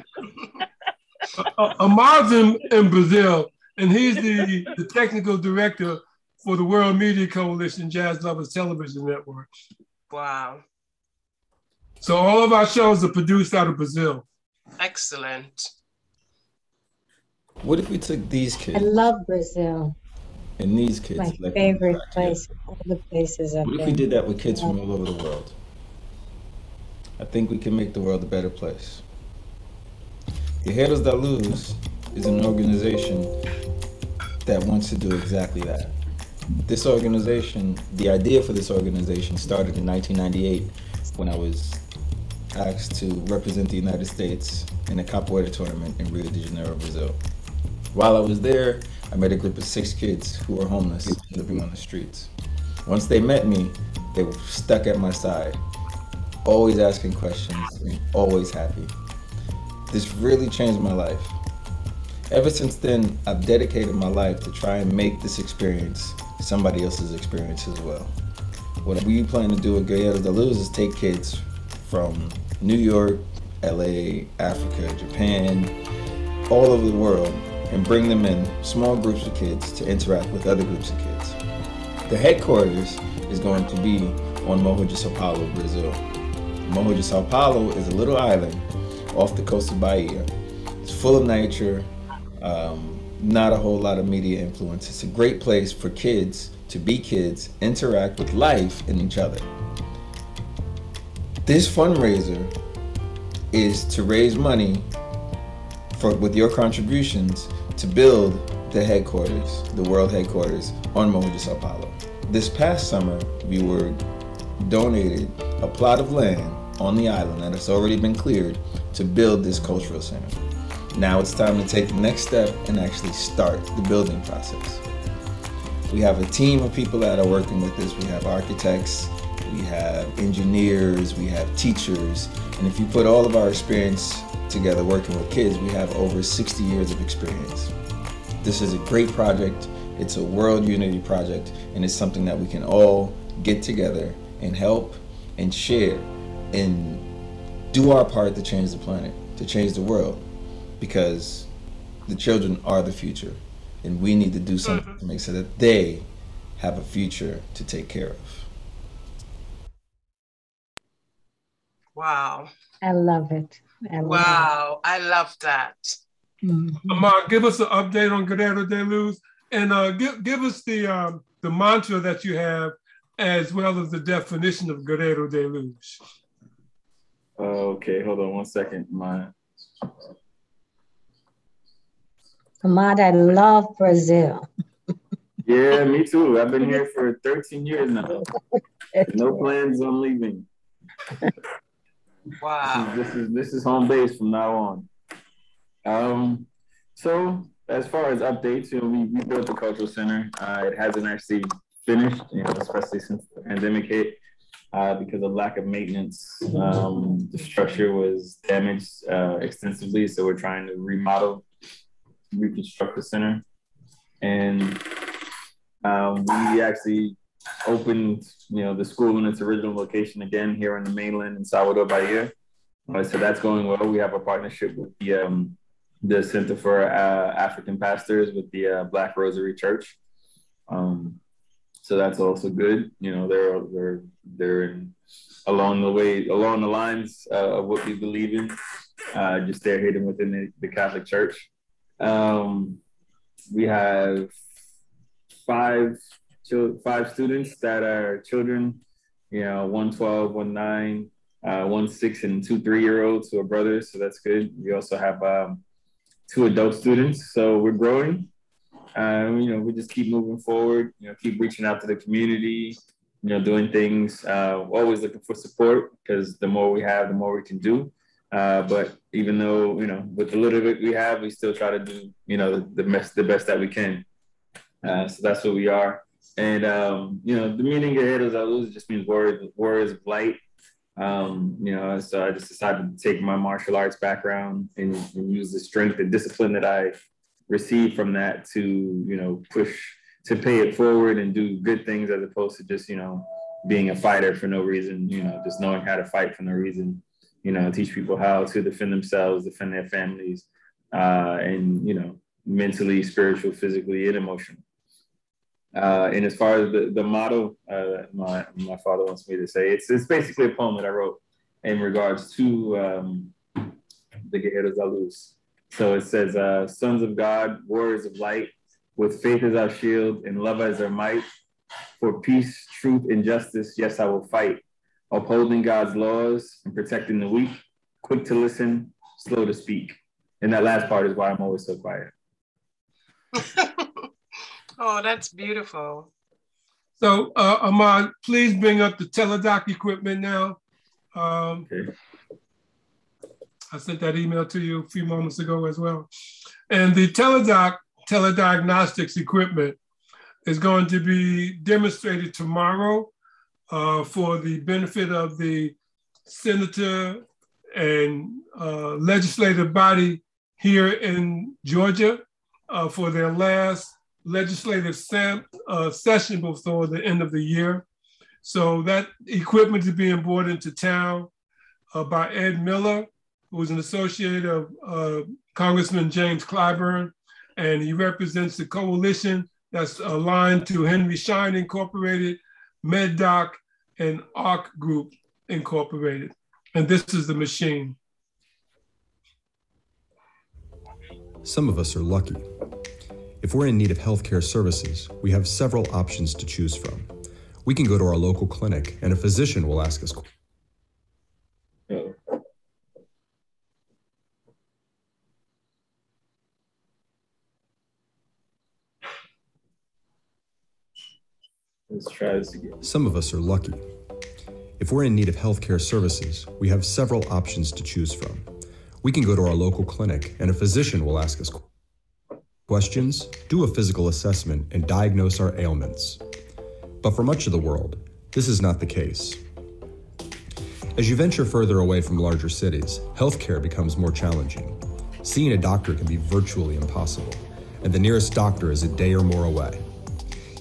Amar's in, in Brazil, and he's the, the technical director for the World Media Coalition Jazz Lovers Television Network. Wow. So all of our shows are produced out of Brazil. Excellent. What if we took these kids? I love Brazil. And these kids. My like favorite place, all the places I've What if we did that with kids from all over the world? I think we can make the world a better place. Guerreiros da Luz is an organization that wants to do exactly that. This organization, the idea for this organization started in 1998 when I was asked to represent the United States in a capoeira tournament in Rio de Janeiro, Brazil. While I was there, I met a group of six kids who were homeless, living on the streets. Once they met me, they were stuck at my side, always asking questions, always happy. This really changed my life. Ever since then, I've dedicated my life to try and make this experience somebody else's experience as well. What we plan to do at Guerreiros da Luz is take kids from New York, LA, Africa, Japan, all over the world, and bring them in small groups of kids to interact with other groups of kids. The headquarters is going to be on Morro de Sao Paulo, Brazil. Morro de Sao Paulo is a little island off the coast of Bahia. It's full of nature, um, not a whole lot of media influence. It's a great place for kids to be kids, interact with life and each other. This fundraiser is to raise money for with your contributions to build the headquarters, the world headquarters on de Sao Paulo. This past summer, we were donated a plot of land on the island that has already been cleared to build this cultural center. Now it's time to take the next step and actually start the building process. We have a team of people that are working with this. We have architects we have engineers, we have teachers, and if you put all of our experience together working with kids, we have over 60 years of experience. This is a great project. It's a world unity project, and it's something that we can all get together and help and share and do our part to change the planet, to change the world, because the children are the future, and we need to do something mm-hmm. to make sure that they have a future to take care of. Wow. I love it. I love Wow. I love that. it. Mhm. Amar, give us an update on Guerrero de Luz, and uh, give give us the um, the mantra that you have, as well as the definition of Guerrero de Luz. Okay, hold on one second. My Ahmad, I love Brazil. yeah, me too. I've been here for 13 years now. No plans on leaving. Wow. This is this is home base from now on. Um, so as far as updates, you know, we, we built the cultural center. Uh, it hasn't actually finished, you know, especially since the pandemic hit, uh, because of lack of maintenance. Um, the structure was damaged uh, extensively, so we're trying to remodel, reconstruct the center, and um, we actually opened, you know, the school in its original location again here on the mainland in Salvador Bahia. Uh, so that's going well. We have a partnership with the um, the Center for uh, African Pastors with the uh, Black Rosary Church. Um, so that's also good. You know, they're they're they're in, along the way, along the lines uh, of what we believe in. Uh, just they're hidden within the, the Catholic Church. Um, we have five five students that are children. You know, one twelve, one nine, uh, one six, and two three year olds who are brothers. So that's good. We also have um, two adult students. So we're growing. Um, you know, we just keep moving forward. You know, keep reaching out to the community. You know, doing things. Uh, always looking for support because the more we have, the more we can do. Uh, but even though you know, with the little bit we have, we still try to do you know the, the best the best that we can. Uh, so that's what we are. And um, you know, the meaning of Guerreiros da Luz just means warriors, warriors of light. Um, you know, so I just decided to take my martial arts background and, and use the strength and discipline that I received from that to, you know, push to pay it forward and do good things as opposed to just, you know, being a fighter for no reason, you know, just knowing how to fight for no reason, you know, teach people how to defend themselves, defend their families, uh, and, you know, mentally, spiritual, physically, and emotionally. Uh, and as far as the, the motto, uh, my, my father wants me to say, it's, it's basically a poem that I wrote in regards to um, the Guerreiros da Luz. So it says, uh, Sons of God, warriors of light, with faith as our shield and love as our might, for peace, truth, and justice, yes, I will fight, upholding God's laws and protecting the weak, quick to listen, slow to speak. And that last part is why I'm always so quiet. Oh, that's beautiful. So, uh, Ahmad, please bring up the teledoc equipment now. Um, Okay. I sent that email to you a few moments ago as well. And the teledoc telediagnostics equipment is going to be demonstrated tomorrow uh, for the benefit of the senator and uh, legislative body here in Georgia uh, for their last legislative uh, session before the end of the year. So that equipment is being brought into town uh, by Ed Miller, who's an associate of uh, Congressman James Clyburn, and he represents the coalition that's aligned to Henry Schein Incorporated, MedDoc, and ARC Group Incorporated. And this is the machine. Some of us are lucky. If we're in need of healthcare services, we have several options to choose from. We can go to our local clinic, and a physician will ask us Let's try this again. Some of us are lucky. If we're in need of healthcare services, we have several options to choose from. We can go to our local clinic, and a physician will ask us questions, do a physical assessment, and diagnose our ailments. But for much of the world, This is not the case. As you venture further away from larger cities, healthcare becomes more challenging. Seeing a doctor can be virtually impossible, and the nearest doctor is a day or more away.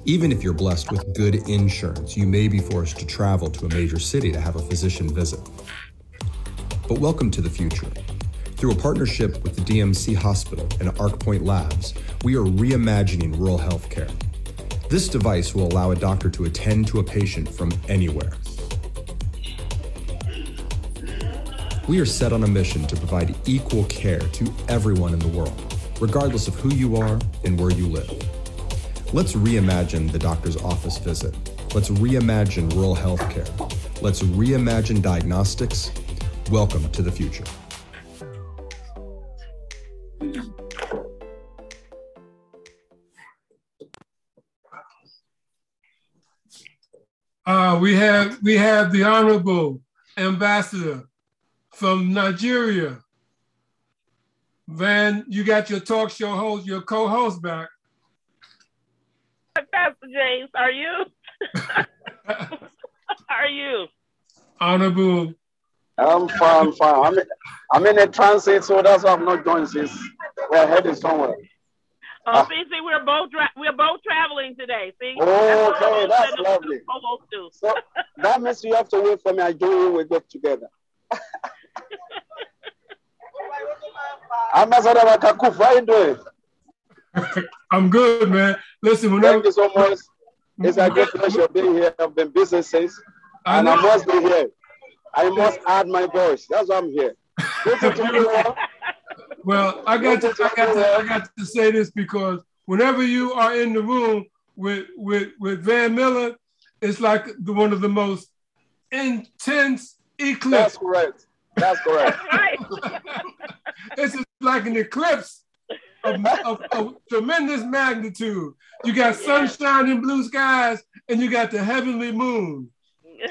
Even if you're blessed with good insurance, you may be forced to travel to a major city to have a physician visit. But welcome to the future. Through a partnership with the DMC Hospital and ArcPoint Labs, we are reimagining rural healthcare. This device will allow a doctor to attend to a patient from anywhere. We are set on a mission to provide equal care to everyone in the world, regardless of who you are and where you live. Let's reimagine the doctor's office visit. Let's reimagine rural healthcare. Let's reimagine diagnostics. Welcome to the future. Uh, we have we have the honorable ambassador from Nigeria. Van, you got your talk show host, your co-host back. Pastor James, are you? are you? Honorable. I'm fine, fine. I'm in, I'm in a transit, so that's why I'm not going since we're heading somewhere. Oh, Ah. see, see, we're both tra- we're both traveling today. See, Oh, what okay, we that's lovely. the co-hosts do. So that means you have to wait for me. I join you. We go together. Ambassador Makakuf, how you doing? I'm good, man. Listen, whenever Thank you so much. It's a great pleasure being here. I've been busy since, I and I must be here. I must add my voice. That's why I'm here. Listen to me well. Well, I got to, I got to, I got to say this because whenever you are in the room with with with Van Miller, it's like the, one of the most intense eclipse. That's correct. That's correct. it's just like an eclipse of, of, of tremendous magnitude. You got sunshine and blue skies, and you got the heavenly moon.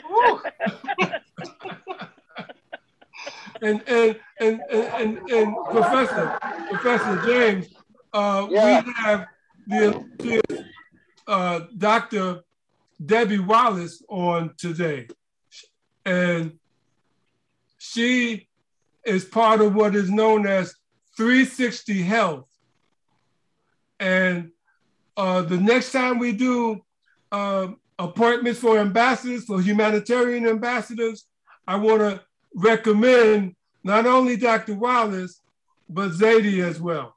And, and, and, and, and, and Professor Professor James, uh, we have the, the uh, Dr. Debbie Wallace on today, and she is part of what is known as 360 Health. And uh, the next time we do uh, appointments for ambassadors, for humanitarian ambassadors, I want to recommend not only Dr. Wallace, but Zadie as well.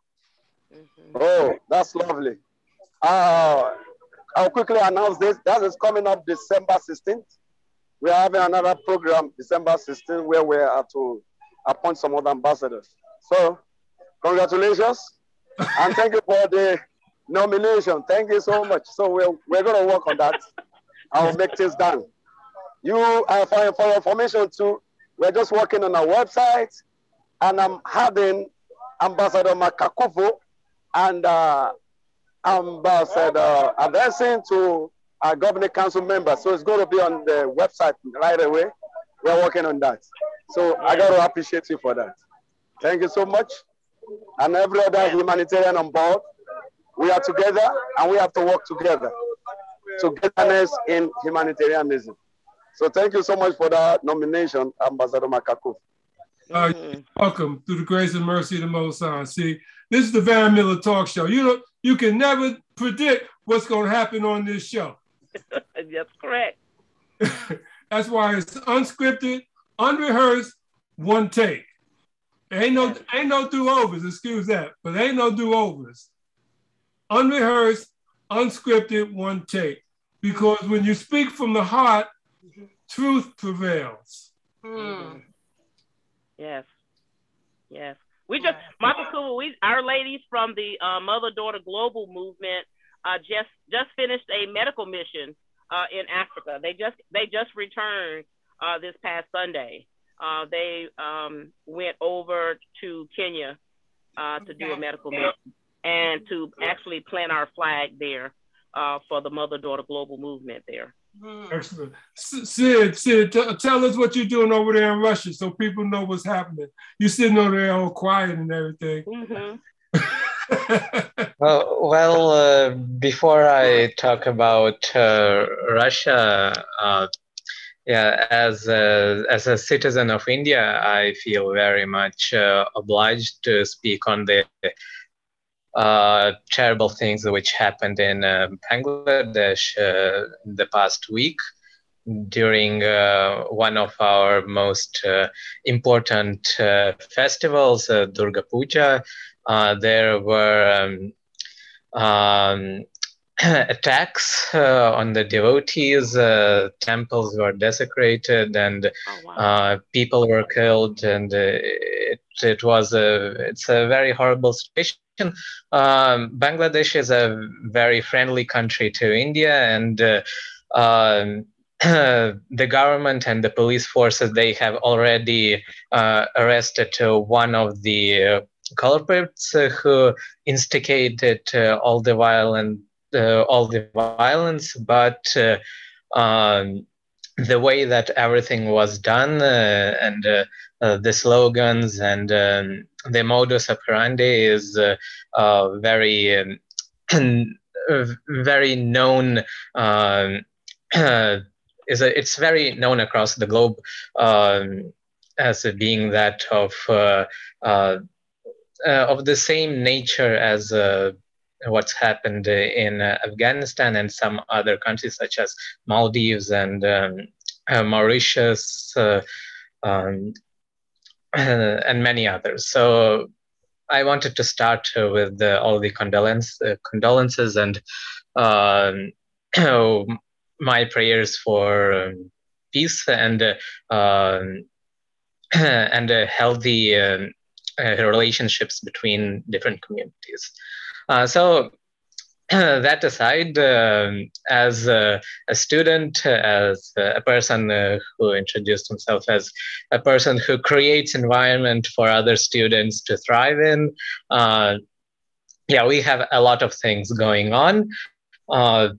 Oh, that's lovely. Uh, I'll quickly announce this. That is coming up December 16th. We're having another program December 16th where we are to appoint some other ambassadors. So, congratulations and thank you for the nomination. Thank you so much. So, we're, we're going to work on that. I'll make this done. You, uh, for, for your information too, we're just working on our website and I'm having Ambassador Makakufu and uh, Ambassador addressing to our governing council members. So it's going to be on the website right away. We're working on that. So I got to appreciate you for that. Thank you so much. And every other humanitarian on board, we are together and we have to work together. Togetherness in humanitarianism. So thank you so much for that nomination, Ambassador Makaku. Uh, welcome through the grace and mercy of the Most High. See, this is the Van Miller Talk Show. You know, you can never predict what's going to happen on this show. That's correct. That's why it's unscripted, unrehearsed, one take. Ain't no, ain't no do-overs. Excuse that, but ain't no do-overs. Unrehearsed, unscripted, one take. Because when you speak from the heart, truth prevails. Hmm. Yes. Yes. We just Michael Cooper, we our ladies from the uh, Mother Daughter Global Movement uh, just just finished a medical mission uh, in Africa. They just they just returned uh, this past Sunday. Uh, they um, went over to Kenya uh, to do a medical mission and to actually plant our flag there uh, for the Mother Daughter Global Movement there. Excellent. Sid, Sid, t- tell us what you're doing over there in Russia so people know what's happening. You're sitting over there all quiet and everything. Mm-hmm. well, well uh, before I talk about uh, Russia, uh, yeah, as a, as a citizen of India, I feel very much uh, obliged to speak on the uh, terrible things which happened in uh, Bangladesh uh, the past week during uh, one of our most uh, important festivals, Durga Puja. there were um, um, attacks uh, on the devotees. Uh, temples were desecrated, and oh, wow. uh, people were killed. And it, it was a it's a very horrible situation. Um, Bangladesh is a very friendly country to India, and uh, um, the government and the police forces they have already uh, arrested uh, one of the culprits who instigated all the violent uh, all the violence, but uh, um, the way that everything was done uh, and the slogans and um, the modus operandi is very um, very known um, is a, it's very known across the globe um, as being that of uh, uh, uh, of the same nature as what's happened in uh, Afghanistan and some other countries such as Maldives and um, uh, Mauritius uh, um, and many others. So I wanted to start with the, all the condolence, condolences and um, my prayers for um, peace and um, and healthy um, relationships between different communities. Uh, so that aside, um, as a, a, student, as a person uh, who introduced himself as a person who creates environment for other students to thrive in, uh, yeah, we have a lot of things going on. Uh,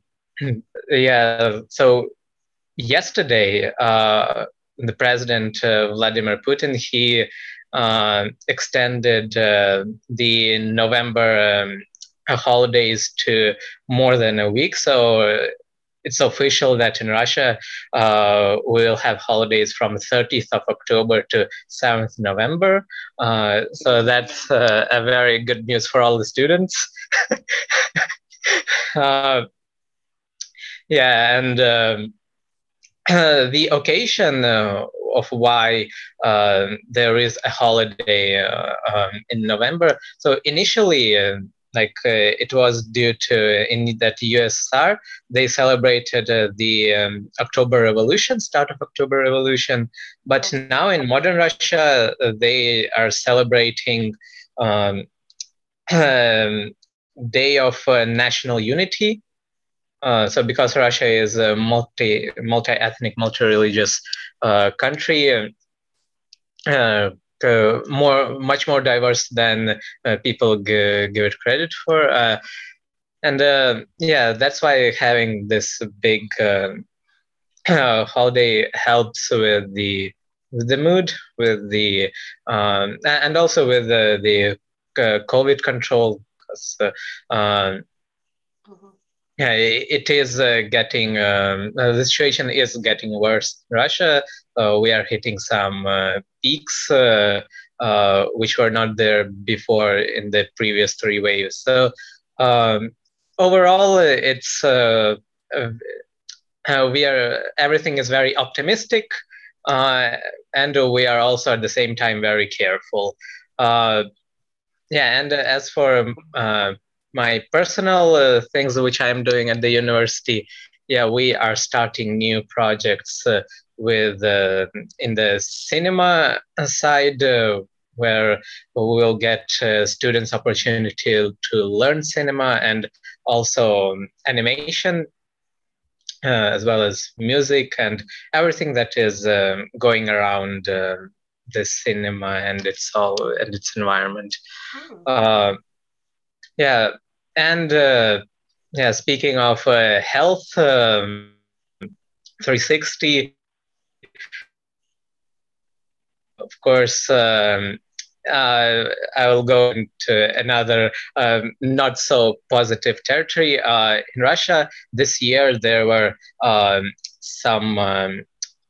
yeah, so yesterday, uh, the president uh, Vladimir Putin he extended the November. Um, holidays to more than a week. So it's official that in Russia uh, we'll have holidays from 30th of October to 7th November. Uh, so that's uh, a very good news for all the students. Uh, yeah, and um, the occasion uh, of why uh, there is a holiday um, in November. So initially, like uh, it was due to in that USSR they celebrated uh, the um, October Revolution, start of October Revolution, but now in modern Russia uh, they are celebrating um, um, Day of uh, National Unity. Uh, so because Russia is a multi multi ethnic, multi religious uh, country. Uh, more much more diverse than uh, people g- give it credit for. Uh, and yeah that's why having this big holiday helps with the with the mood with the um, and also with the, the covid control. Because um, yeah, it is uh, getting um, uh, the situation is getting worse. Russia, uh, we are hitting some uh, peaks uh, uh, which were not there before in the previous three waves. So um, overall, it's we are everything is very optimistic, and we are also at the same time very careful. yeah, and as for my personal uh, things which I'm doing at the university, yeah, we are starting new projects uh, with uh, in the cinema side uh, where we'll get uh, students opportunity to, learn cinema and also um, animation uh, as well as music and everything that is um, going around the cinema and its all and its environment. Oh yeah and uh, yeah speaking of uh, health um, 360 of course um, uh, I will go into another um, not so positive territory. Uh, in Russia, this year there were um, some um,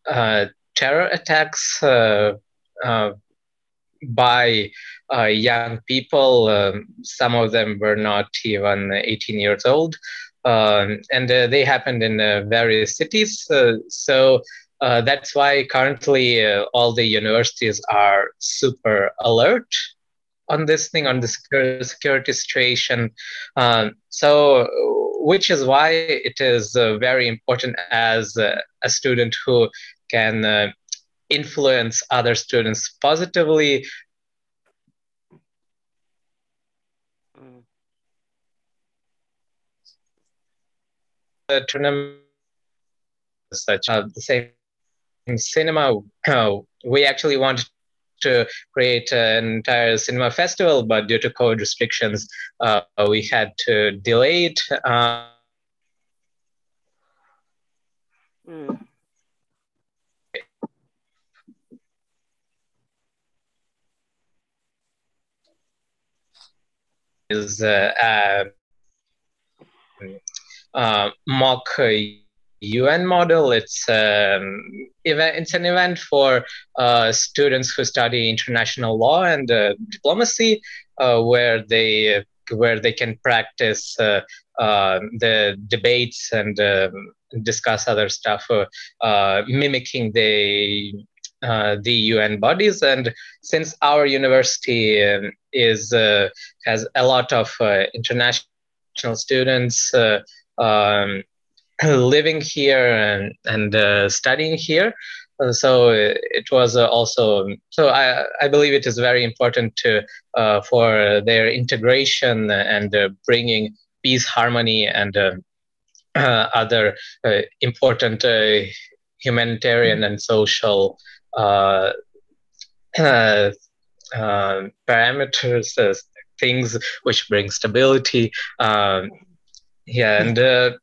uh, terror attacks uh, uh, by uh, young people. Um, some of them were not even 18 years old. Um, and they happened in various cities. so uh, that's why currently uh, all the universities are super alert on this thing, on the security situation. Um, so, which is why it is uh, very important as a student who can uh, influence other students positively. The tournament such uh, the same in cinema, we actually wanted to create an entire cinema festival, but due to COVID restrictions, uh, we had to delay it. Uh, mm. Is uh, uh, mock UN model. It's um, event, it's an event for uh, students who study international law and uh, diplomacy, uh, where they where they can practice uh, uh, the debates and um, discuss other stuff, uh, mimicking the the UN bodies. And since our university um, is has a lot of international students. Um, living here and, and uh, studying here. Uh, so it was uh, also so I, I believe it is very important to uh, for their integration and uh, bringing peace, harmony, and uh, other important humanitarian and social parameters, things which bring stability. Um, yeah, and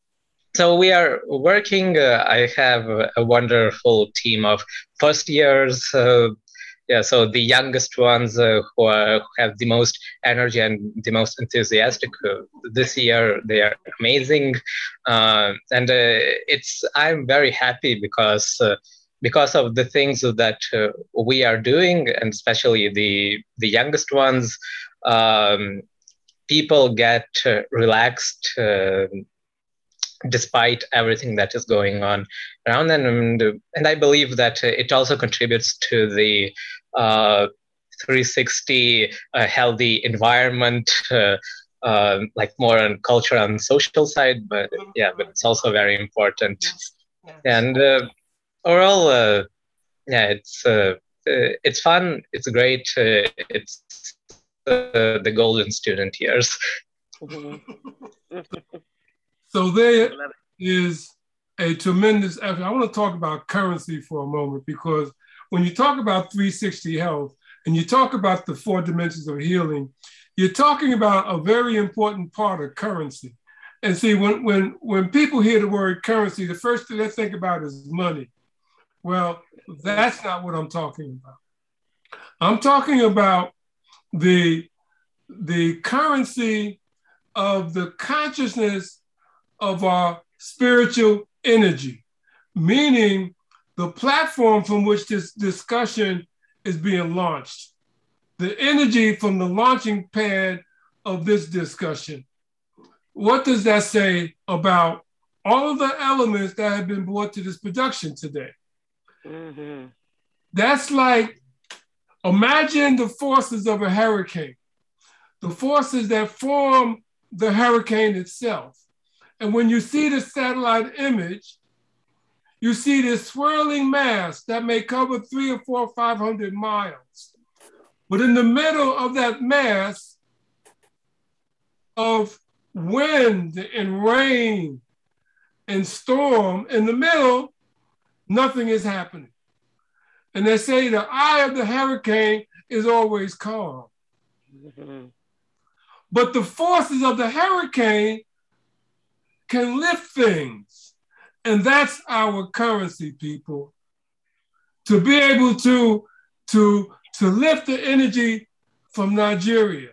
so we are working. Uh, I have a wonderful team of first years. Uh, yeah, so the youngest ones uh, who, are, who, have the most energy and the most enthusiastic. Uh, this year they are amazing, uh, and uh, it's I'm very happy because because of the things that we are doing, and especially the the youngest ones. Um, people get relaxed despite everything that is going on around them. And, and I believe that it also contributes to the uh, 360 uh, healthy environment, uh, um, like more on culture and social side. But yeah, but it's also very important. Yes. Yes. And uh, overall, uh, yeah, it's uh, it's fun. It's great. it's the golden student years. So there is a tremendous effort. I want to talk about currency for a moment because when you talk about 360 health and you talk about the four dimensions of healing, you're talking about a very important part of currency. And see, when, when, when people hear the word currency, the first thing they think about is money. Well, that's not what I'm talking about. I'm talking about the, the currency of the consciousness of our spiritual energy, meaning the platform from which this discussion is being launched, the energy from the launching pad of this discussion. What does that say about all of the elements that have been brought to this production today? Mm-hmm. That's like imagine the forces of a hurricane, the forces that form the hurricane itself. And when you see the satellite image, you see this swirling mass that may cover three or four, 500 miles. But in the middle of that mass of wind and rain and storm, in the middle, nothing is happening. And they say the eye of the hurricane is always calm. Mm-hmm. But the forces of the hurricane can lift things. And that's our currency, people. To be able to, to, to lift the energy from Nigeria,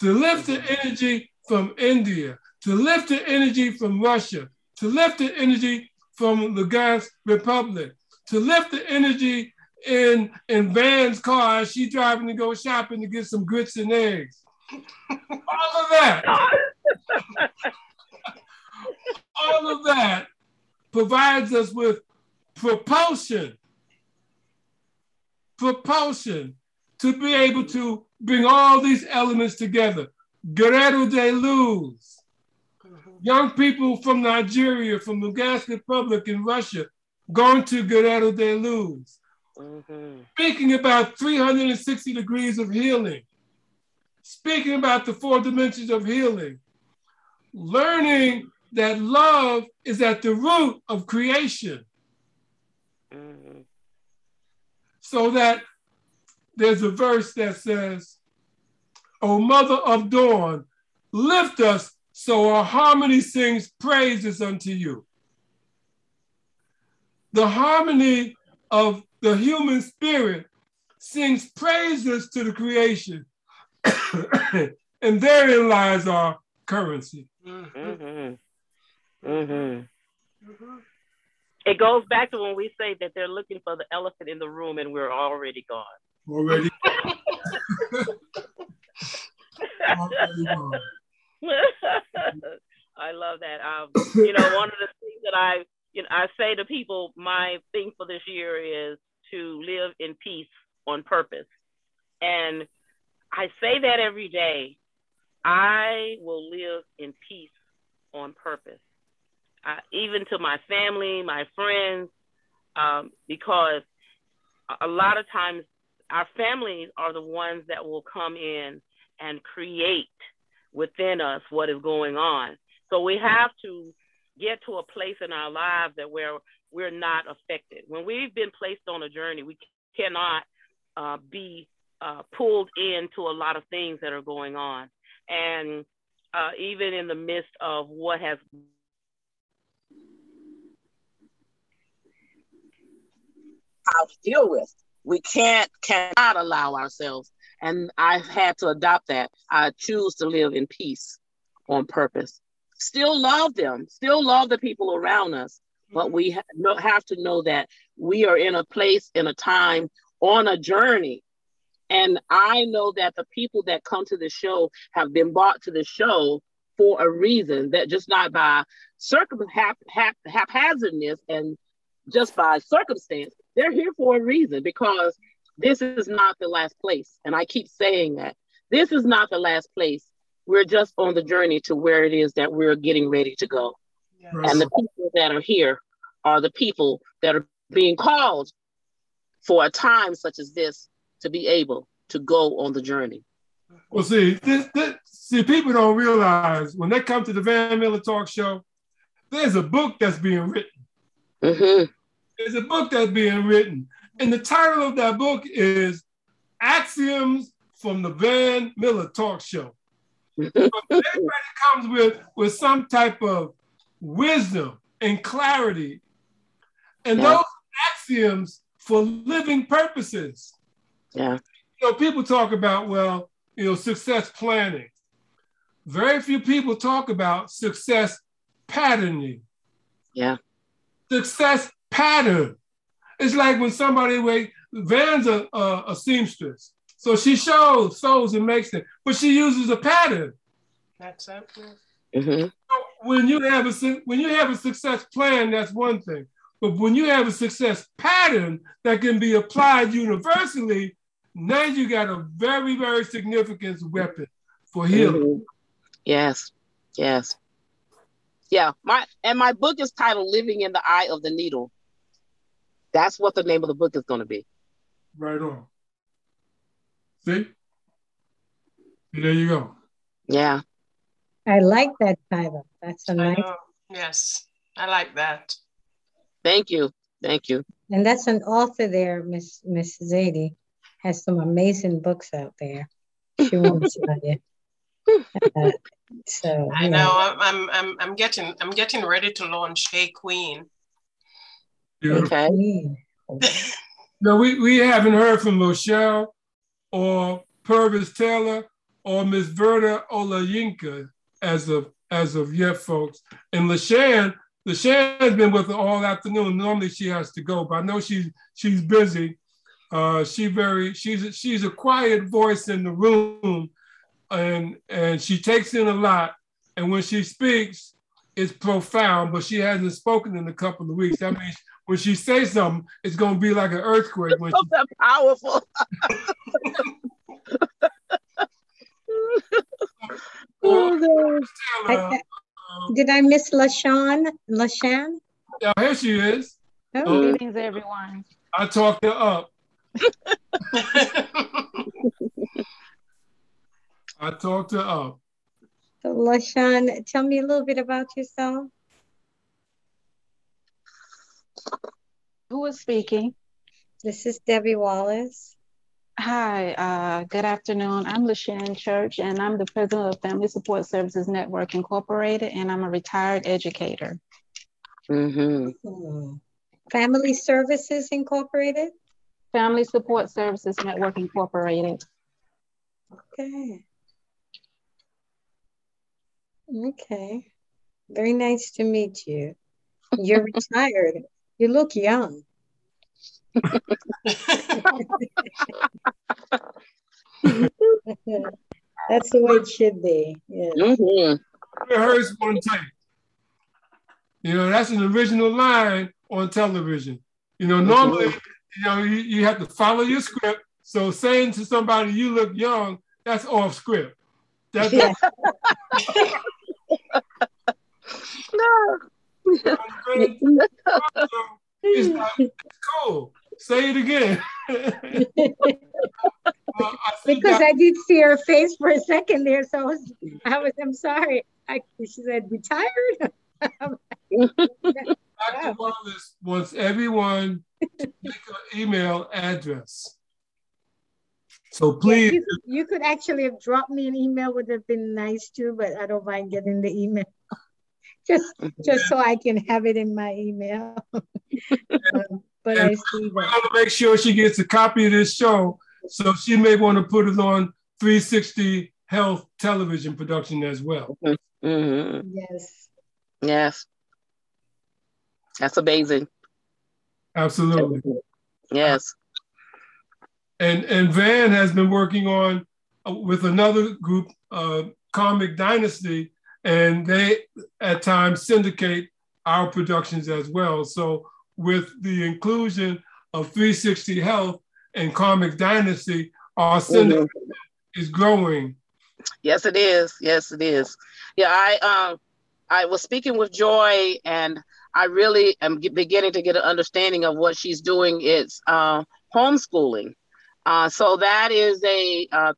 to lift the energy from India, to lift the energy from Russia, to lift the energy from the Gas Republic, to lift the energy in in Van's car as driving to go shopping to get some grits and eggs. All of that. all of that provides us with propulsion. Propulsion to be able to bring all these elements together. Guerreiros da Luz, young people from Nigeria, from the Gas Republic in Russia, going to Guerreiros da Luz, Mm-hmm. speaking about 360 degrees of healing, speaking about the four dimensions of healing, learning that love is at the root of creation. Mm-hmm. So that there's a verse that says, O mother of dawn, lift us so our harmony sings praises unto you. The harmony of the human spirit sings praises to the creation. and therein lies our currency. Mm-hmm. Mm-hmm. It goes back to when we say that they're looking for the elephant in the room and we're already gone. Already. I love that. Um, you know, one of the things that I, you know, I say to people, my thing for this year is to live in peace on purpose, and I say that every day. I will live in peace on purpose, even to my family, my friends, um, because a lot of times our families are the ones that will come in and create within us what is going on. So we have to get to a place in our lives that where we're not affected. When we've been placed on a journey, we cannot uh, be uh, pulled into a lot of things that are going on. And uh, even in the midst of what has how to deal with. We can't cannot allow ourselves, and I've had to adopt that. I choose to live in peace on purpose. Still love them, still love the people around us, but we ha- have to know that we are in a place, in a time, on a journey. And I know that the people that come to the show have been brought to the show for a reason, that just not by circum hap, hap, haphazardness and just by circumstance. They're here for a reason because this is not the last place. And I keep saying that this is not the last place. We're just on the journey to where it is that we're getting ready to go. And the people that are here are the people that are being called for a time such as this to be able to go on the journey. Well, see, this, this, see, people don't realize when they come to the Van Miller Talk Show, there's a book that's being written. Mm-hmm. There's a book that's being written, and the title of that book is "Axioms from the Van Miller Talk Show." Everybody comes with with some type of wisdom and clarity, and Yeah. those axioms for living purposes. Yeah. You know, people talk about, well, you know, success planning. Very few people talk about success patterning, Yeah. success pattern. It's like when somebody, wait, Van's a, a, a seamstress. So she shows, sews, and makes it, but she uses a pattern. That's it. Mm-hmm. When you have a when you have a success plan, that's one thing. But when you have a success pattern that can be applied universally, now you got a very, very significant weapon for healing. Mhm. Yes. Yes. Yeah. My and my book is titled Living in the Eye of the Needle. That's what the name of the book is going to be. Right on. See? There you go. Yeah. I like that title. That's a I nice, know. Yes, I like that. Thank you. Thank you. and that's an author there, Miss Miss Zadie, has some amazing books out there. She won't tell you. Uh, so I yeah. know. I'm, I'm, I'm, I'm getting, I'm getting ready to launch Hey Queen. Okay. No, we, we haven't heard from Rochelle or Purvis Taylor or Miss Verda Olayinka as of as of yet, folks. And LaShan, LaShan has been with her all afternoon. Normally she has to go, but I know she's she's busy. Uh, she very she's a, she's a quiet voice in the room, and and she takes in a lot. And when she speaks, it's profound. But she hasn't spoken in a couple of weeks. That means when she says something, it's going to be like an earthquake. When she... powerful. oh, oh I, did I miss LaShawn? LaShan? Yeah, here she is. Oh, Greetings, everyone. I talked her up. I talked her up. So, LaShawn, tell me a little bit about yourself. Who is speaking? This is Debbie Wallace. Hi, uh, good afternoon. I'm LaShannon Church, and I'm the president of Family Support Services Network Incorporated, and I'm a retired educator. Mm-hmm. Family Services Incorporated? Family Support Services Network Incorporated. Okay. Okay. Very nice to meet you. You're retired. You look young. That's the way it should be. Yeah. Mm-hmm. Rehearse one take. You know, that's an original line on television. You know, normally, you know, you, you have to follow your script. So saying to somebody you look young, that's off script. That's Yeah. no. it's, not, it's cool. Say it again. because I did see her face for a second there, so I was, I was I'm sorry. I, she said retired. Dr. Wallace wants everyone to make an email address. So please, Yeah, you, you could actually have dropped me an email, would have been nice too, but I don't mind getting the email. just just so I can have it in my email. Um, but I see we that. want to make sure she gets a copy of this show. So she may want to put it on 360 Health television production as well. Mm-hmm. Yes. Yes. That's amazing. Absolutely. Yes. And and Van has been working on uh, with another group, uh, Comic Dynasty, and they at times syndicate our productions as well. So with the inclusion of 360 Health and Karmic Dynasty, our syndicate is growing. Yes, it is. Yes, it is. Yeah, I um I was speaking with Joy, and I really am beginning to get an understanding of what she's doing. It's uh, homeschooling. Uh, so that is a uh,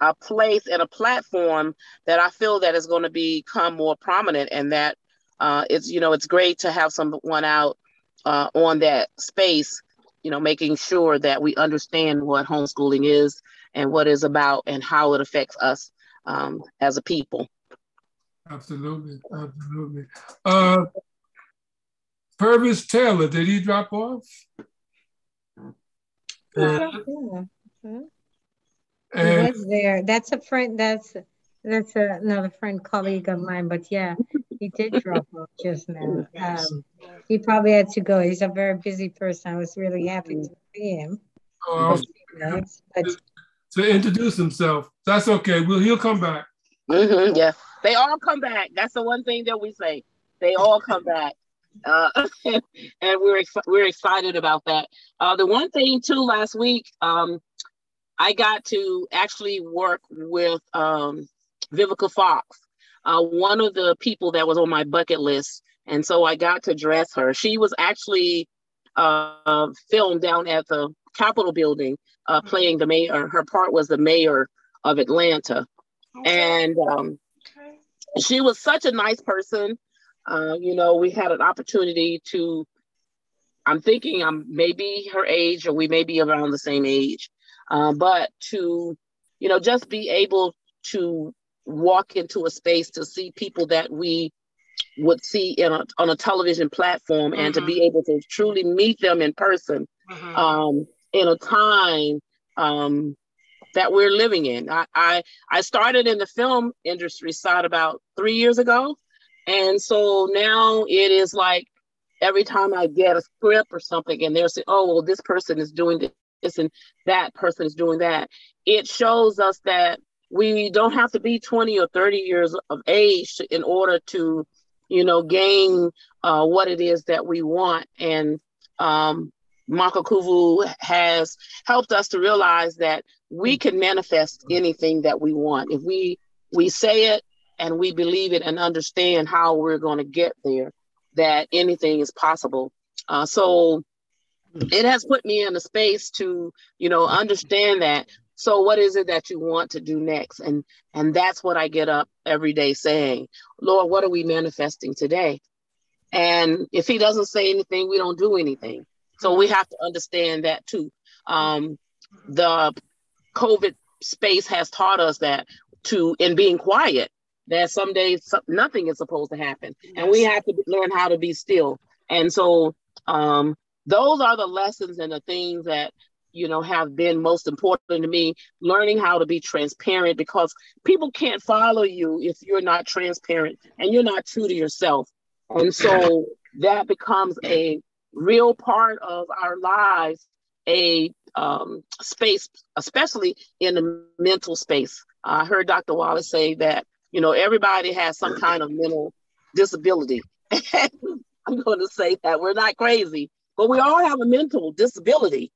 a place and a platform that I feel that is going to become more prominent, and that uh, it's you know it's great to have someone out uh, on that space, you know, making sure that we understand what homeschooling is and what it's about and how it affects us um, as a people. Absolutely, absolutely. Uh, Purvis Taylor, did he drop off? Yeah. He was there. That's a friend. That's that's a, another friend, colleague of mine. But yeah, he did drop off just now. Um, he probably had to go. He's a very busy person. I was really happy to see him. uh, but to introduce himself. That's okay. Well, he'll come back. hmm yeah, they all come back. That's the one thing that we say. They all come back, uh, and we're ex- we're excited about that. Uh, the one thing too, last week, um, I got to actually work with um, Vivica Fox, uh, one of the people that was on my bucket list, and so I got to dress her. She was actually uh, filmed down at the Capitol building, uh, playing the mayor. Her part was the mayor of Atlanta, and um, she was such a nice person. Uh, you know, we had an opportunity to. I'm thinking I'm maybe her age, or we may be around the same age, uh, but to, you know, just be able to walk into a space to see people that we would see in a, on a television platform and to be able to truly meet them in person um, in a time um, that we're living in. I, I, I started in the film industry side about three years ago. And so now it is like every time I get a script or something and they're saying, oh, well, this person is doing this and that person is doing that, it shows us that we don't have to be 20 or 30 years of age in order to, you know, gain uh, what it is that we want. And um, Makakuvu has helped us to realize that we can manifest anything that we want. If we we say it and we believe it and understand how we're going to get there, that anything is possible. Uh, so it has put me in a space to, you know, understand that. So what is it that you want to do next? And and that's what I get up every day saying, Lord, what are we manifesting today? And if he doesn't say anything, we don't do anything. So we have to understand that too. Um, the COVID space has taught us that to in being quiet, that some days nothing is supposed to happen, yes. and we have to learn how to be still. And so um, those are the lessons and the things that you know have been most important to me learning how to be transparent because people can't follow you if you're not transparent and you're not true to yourself and so that becomes a real part of our lives a um, space, especially in the mental space. I heard Dr. Wallace say that, you know, everybody has some kind of mental disability. I'm going to say that we're not crazy, but we all have a mental disability.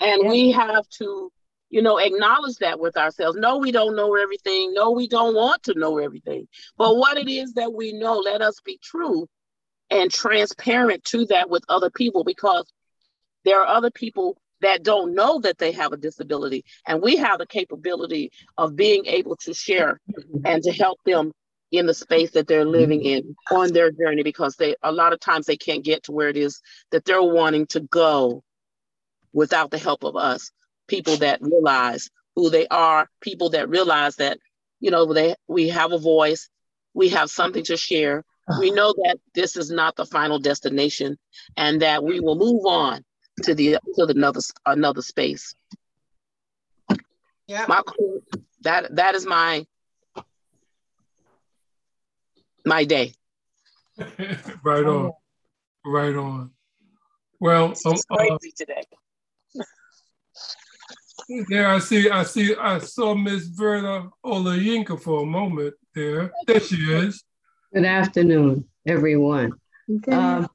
And yeah. we have to, you know, acknowledge that with ourselves. No, we don't know everything. No, we don't want to know everything. But what it is that we know, let us be true and transparent to that with other people because there are other people that don't know that they have a disability and we have the capability of being able to share and to help them in the space that they're living in on their journey because they a lot of times they can't get to where it is that they're wanting to go without the help of us people that realize who they are people that realize that you know they we have a voice we have something to share we know that this is not the final destination and that we will move on to the to the another another space. Yeah. My, that that is my my day. right on. Right on. Well, it's um, crazy uh, today. There, I see, I see, I saw Miss Verna Olayinka for a moment there. There she is. Good afternoon, everyone. Uh,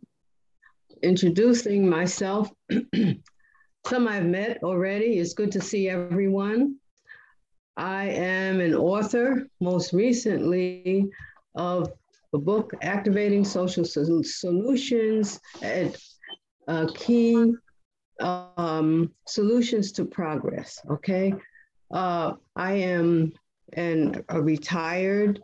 introducing myself. Some I've met already. It's good to see everyone. I am an author, most recently, of the book Activating Social Solutions at uh, Key um, Solutions to Progress. Okay. Uh, I am an, a retired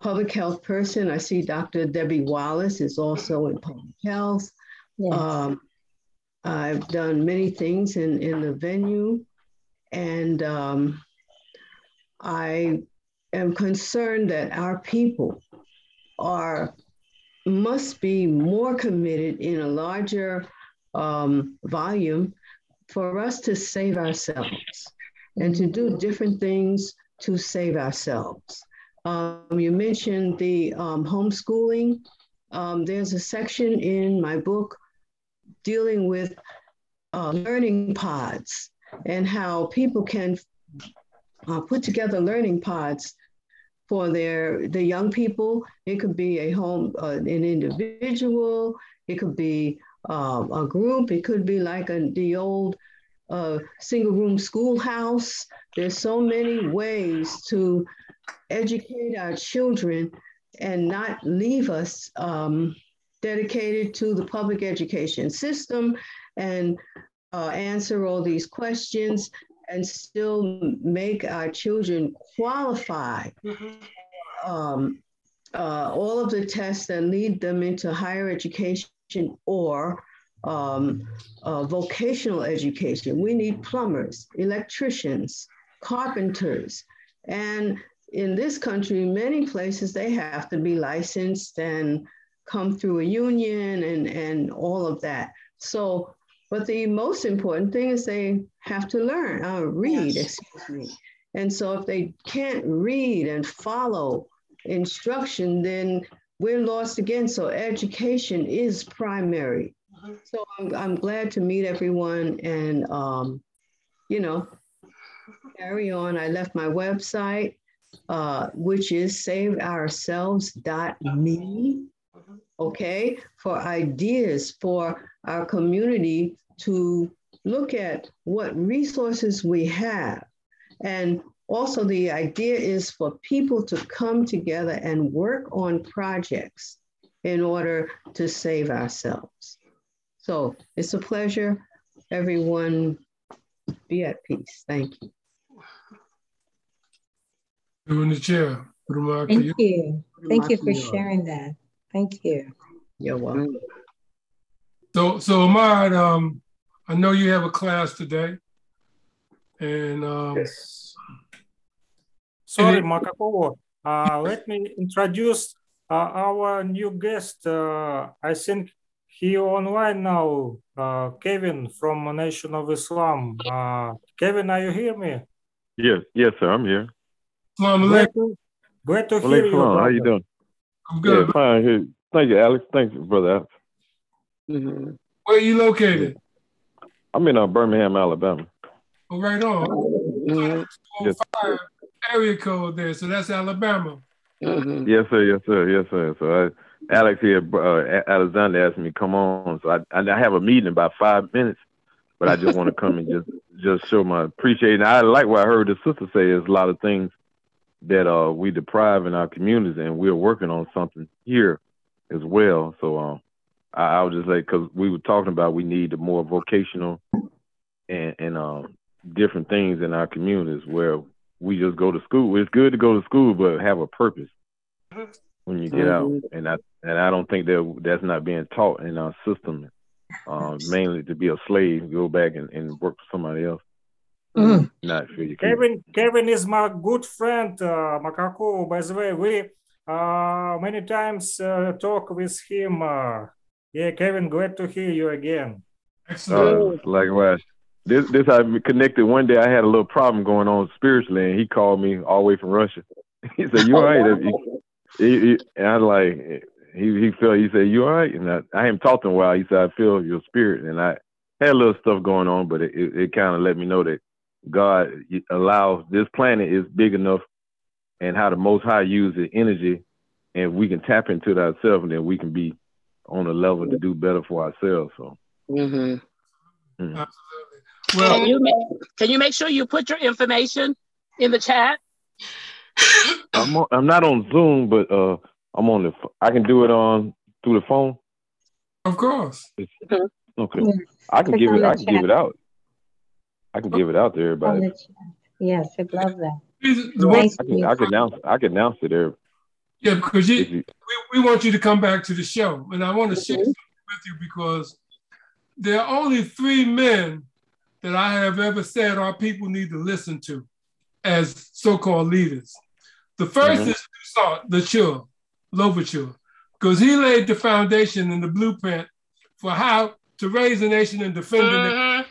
public health person. I see Dr. Debbie Wallace is also in public health. Yes. Um, I've done many things in, in the venue, and um, I am concerned that our people are must be more committed in a larger um, volume for us to save ourselves and to do different things to save ourselves. Um, you mentioned the um, homeschooling. Um, there's a section in my book dealing with uh, learning pods and how people can uh, put together learning pods for their the young people. It could be a home, uh, an individual. It could be uh, a group. It could be like a, the old uh, single room schoolhouse. There's so many ways to educate our children and not leave us um, dedicated to the public education system and uh, answer all these questions and still make our children qualify mm-hmm. um, uh, all of the tests that lead them into higher education or um, uh, vocational education. We need plumbers, electricians, carpenters, and in this country, many places they have to be licensed and come through a union and, and all of that. So But the most important thing is they have to learn, uh, read, yes. excuse me. And so if they can't read and follow instruction, then we're lost again. So education is primary. Mm-hmm. So I'm, I'm glad to meet everyone and, um, you know, carry on. I left my website, uh, which is saveourselves.me okay, for ideas for our community to look at what resources we have. And also, the idea is for people to come together and work on projects in order to save ourselves. So it's a pleasure. Everyone, be at peace. Thank you. You in the chair. Thank you. Thank you for sharing that. Thank you. You're welcome. So, so Ahmad, um, I know you have a class today, and um, yes. Sorry, Makakovo. Uh, let me introduce uh, our new guest. Uh, I think he online now. Uh, Kevin from Nation of Islam. Uh, Kevin, are you hear me? Yes, yes, sir. I'm here. Glad to, glad to hear you. How you doing? I'm good. Yeah, fine. Thank you, Alex. Thank you, brother Alex. Mm-hmm. Where are you located? I'm in uh, Birmingham, Alabama. Oh, right on. Mm-hmm. Yes. Area code there, so that's Alabama. Mm-hmm. Yes, sir. Yes, sir. Yes, sir. So I, Alex here, uh, Alexander asked me come on, so I, I have a meeting in about five minutes, but I just want to come and just just show my appreciation. I like what I heard the sister say. There's a lot of things that uh, we deprive in our communities, and we're working on something here as well. So um, I, I was just say because we were talking about we need a more vocational and and um, different things in our communities where we just go to school. It's good to go to school, but have a purpose when you get mm-hmm. out. And I and I don't think that that's not being taught in our system. Uh, mainly to be a slave, go back and, and work for somebody else. Mm. Not for you. Kevin, Kevin is my good friend, uh, Makako. By the way, we uh, many times uh, talk with him. Uh, yeah, Kevin, glad to hear you again. Excellent. Uh, likewise. This this I connected one day. I had a little problem going on spiritually, and he called me all the way from Russia. he said, "You all right?" he, he, and I like he he felt he said, "You all right?" And I, I hadn't talked to him a while. He said, "I feel your spirit," and I had a little stuff going on, but it, it, it kind of let me know that God allows this planet is big enough and how the Most High uses energy, and we can tap into that ourselves, and then we can be on a level to do better for ourselves. So. Mm-hmm. Mm-hmm. Absolutely. Well, can you, make, can you make sure you put your information in the chat? I'm on, I'm not on Zoom, but uh, I'm on the. I can do it on through the phone. Of course. Mm-hmm. Okay. I can give it. I can chat. give it out. I can give it out to everybody. Yes, I'd love that. Nice I, can, I can announce. I can announce it there. Yeah, because you, you, we, we want you to come back to the show, and I want to share mm-hmm. something with you because there are only three men that I have ever said our people need to listen to as so-called leaders. The 1st mm-hmm. is Toussaint, Louverture, because he laid the foundation and the blueprint for how to raise a nation and defend mm-hmm. it.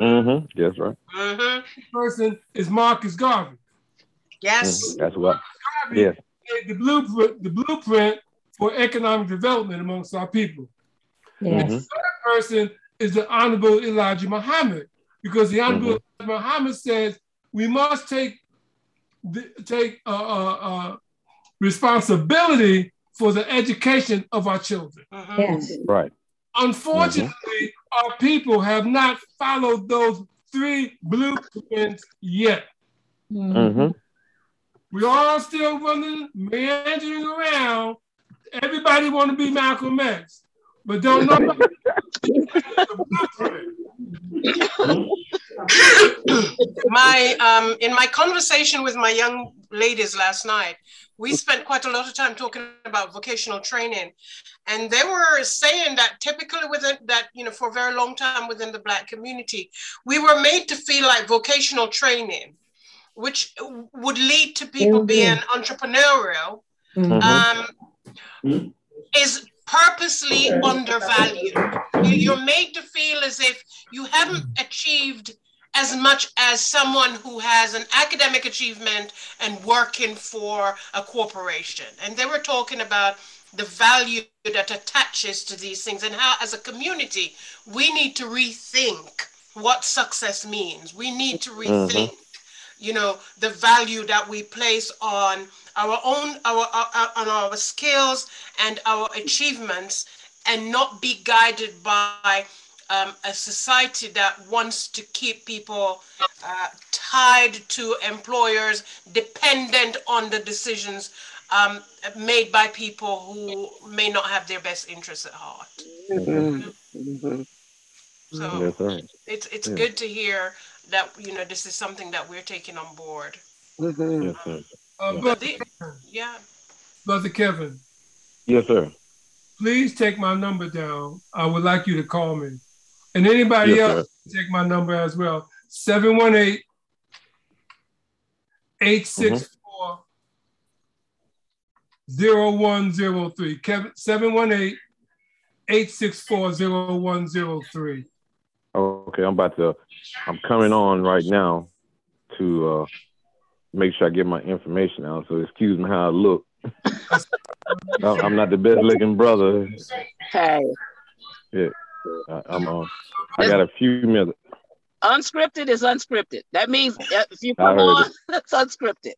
Mm-hmm. That's right. Mm-hmm. person is Marcus Garvey. Yes. Mm-hmm. That's what. Garvey yes. The blueprint, the blueprint for economic development amongst our people. Yes. The third person is the Honorable Elijah Muhammad, because the Honorable mm-hmm. Muhammad says we must take take uh, uh, uh, responsibility for the education of our children. Mm-hmm. Yes. Right. Unfortunately, mm-hmm. our people have not followed those three blueprints yet. Mm-hmm. We all still running, meandering around. Everybody want to be Malcolm X, but don't know my um, in my conversation with my young ladies last night, we spent quite a lot of time talking about vocational training, and they were saying that typically within that you know for a very long time within the black community, we were made to feel like vocational training, which would lead to people mm-hmm. being entrepreneurial, mm-hmm. um, is purposely undervalued. You're made to feel as if you haven't achieved as much as someone who has an academic achievement and working for a corporation. And they were talking about the value that attaches to these things and how, as a community, we need to rethink what success means. We need to rethink, mm-hmm. You know, the value that we place on our own, our, our, on our skills and our achievements, and not be guided by um, a society that wants to keep people uh, tied to employers, dependent on the decisions um, made by people who may not have their best interests at heart. Mm-hmm. Mm-hmm. So yes, it's it's yeah. good to hear that you know this is something that we're taking on board. Mm-hmm. Yes, sir. Uh, Brother, yeah. Brother Kevin. Yes, sir. Please take my number down. I would like you to call me. And anybody yes, else, take my number as well. 718 864 0103. Kevin 718 864 0103. Okay, I'm about to, I'm coming on right now to uh, make sure I get my information out. So excuse me how I look. I'm not the best looking brother. Hey. Yeah. I, I'm on. I got a few minutes. Unscripted is unscripted. That means if you come on, it. it's unscripted.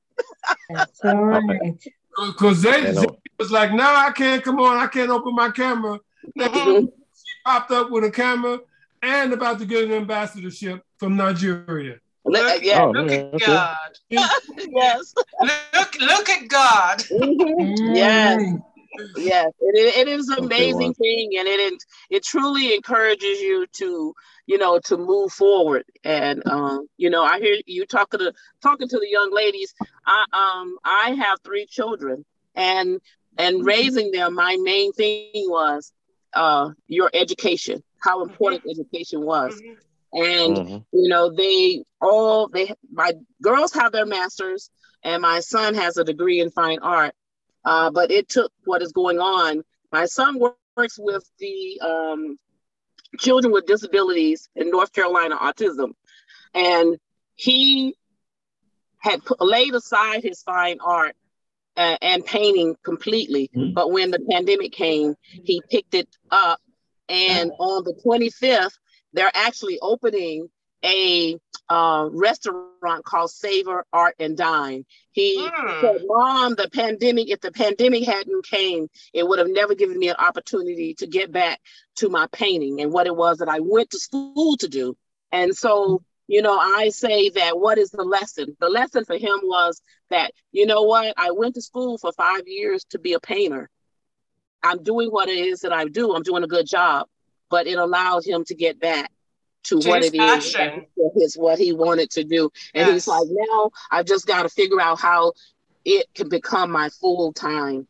Because they, they was like, no, I can't come on. I can't open my camera. Mm-hmm. She popped up with a camera and about to get an ambassadorship from Nigeria. Look, yeah, oh, look at God. yes. Look, look at God. Mm-hmm. Yes yes, it, it is an amazing okay, thing, and it it truly encourages you to you know to move forward. And um, you know, I hear you talking to talking to the young ladies. I um I have three children, and and mm-hmm. raising them, my main thing was uh your education, how important mm-hmm. education was. Mm-hmm. And mm-hmm. you know, they all they my girls have their masters, and my son has a degree in fine art uh, but it took what is going on. My son works with the um, children with disabilities in North Carolina, autism, and he had put, laid aside his fine art uh, and painting completely. Mm-hmm. But when the pandemic came, he picked it up. And on the 25th, they're actually opening a uh, restaurant called Savor Art and Dine. He mm. said, "Mom, the pandemic. If the pandemic hadn't came, it would have never given me an opportunity to get back to my painting and what it was that I went to school to do." And so, you know, I say that what is the lesson? The lesson for him was that you know what? I went to school for five years to be a painter. I'm doing what it is that I do. I'm doing a good job, but it allowed him to get back to, to what it passion. is his what he wanted to do and yes. he's like now i've just got to figure out how it can become my full-time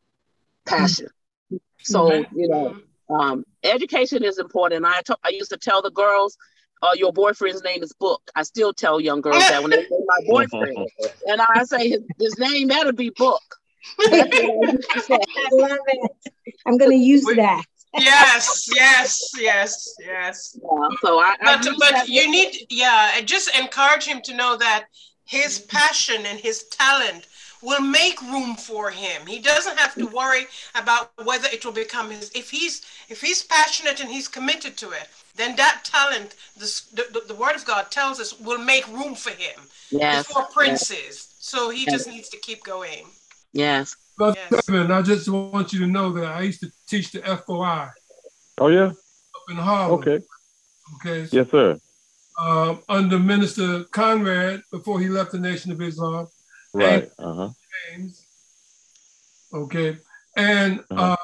passion mm-hmm. so you know um, education is important I, t- I used to tell the girls uh, your boyfriend's name is book i still tell young girls that when they say my boyfriend and i say his, his name better be book I love it. I'm going to use that yes, yes, yes, yes. Yeah, so I, I but but you need yeah, just encourage him to know that his passion and his talent will make room for him. He doesn't have to worry about whether it will become his. If he's if he's passionate and he's committed to it, then that talent, the the, the word of God tells us, will make room for him yes. before princes. Yes. So he yes. just needs to keep going. Yes. Brother yes. Kevin, I just want you to know that I used to teach the FOI. Oh yeah. Up in Harlem. Okay. Okay. Yes, sir. Um, under Minister Conrad before he left the Nation of Islam. Right. Uh huh. James. Okay. And uh-huh. uh,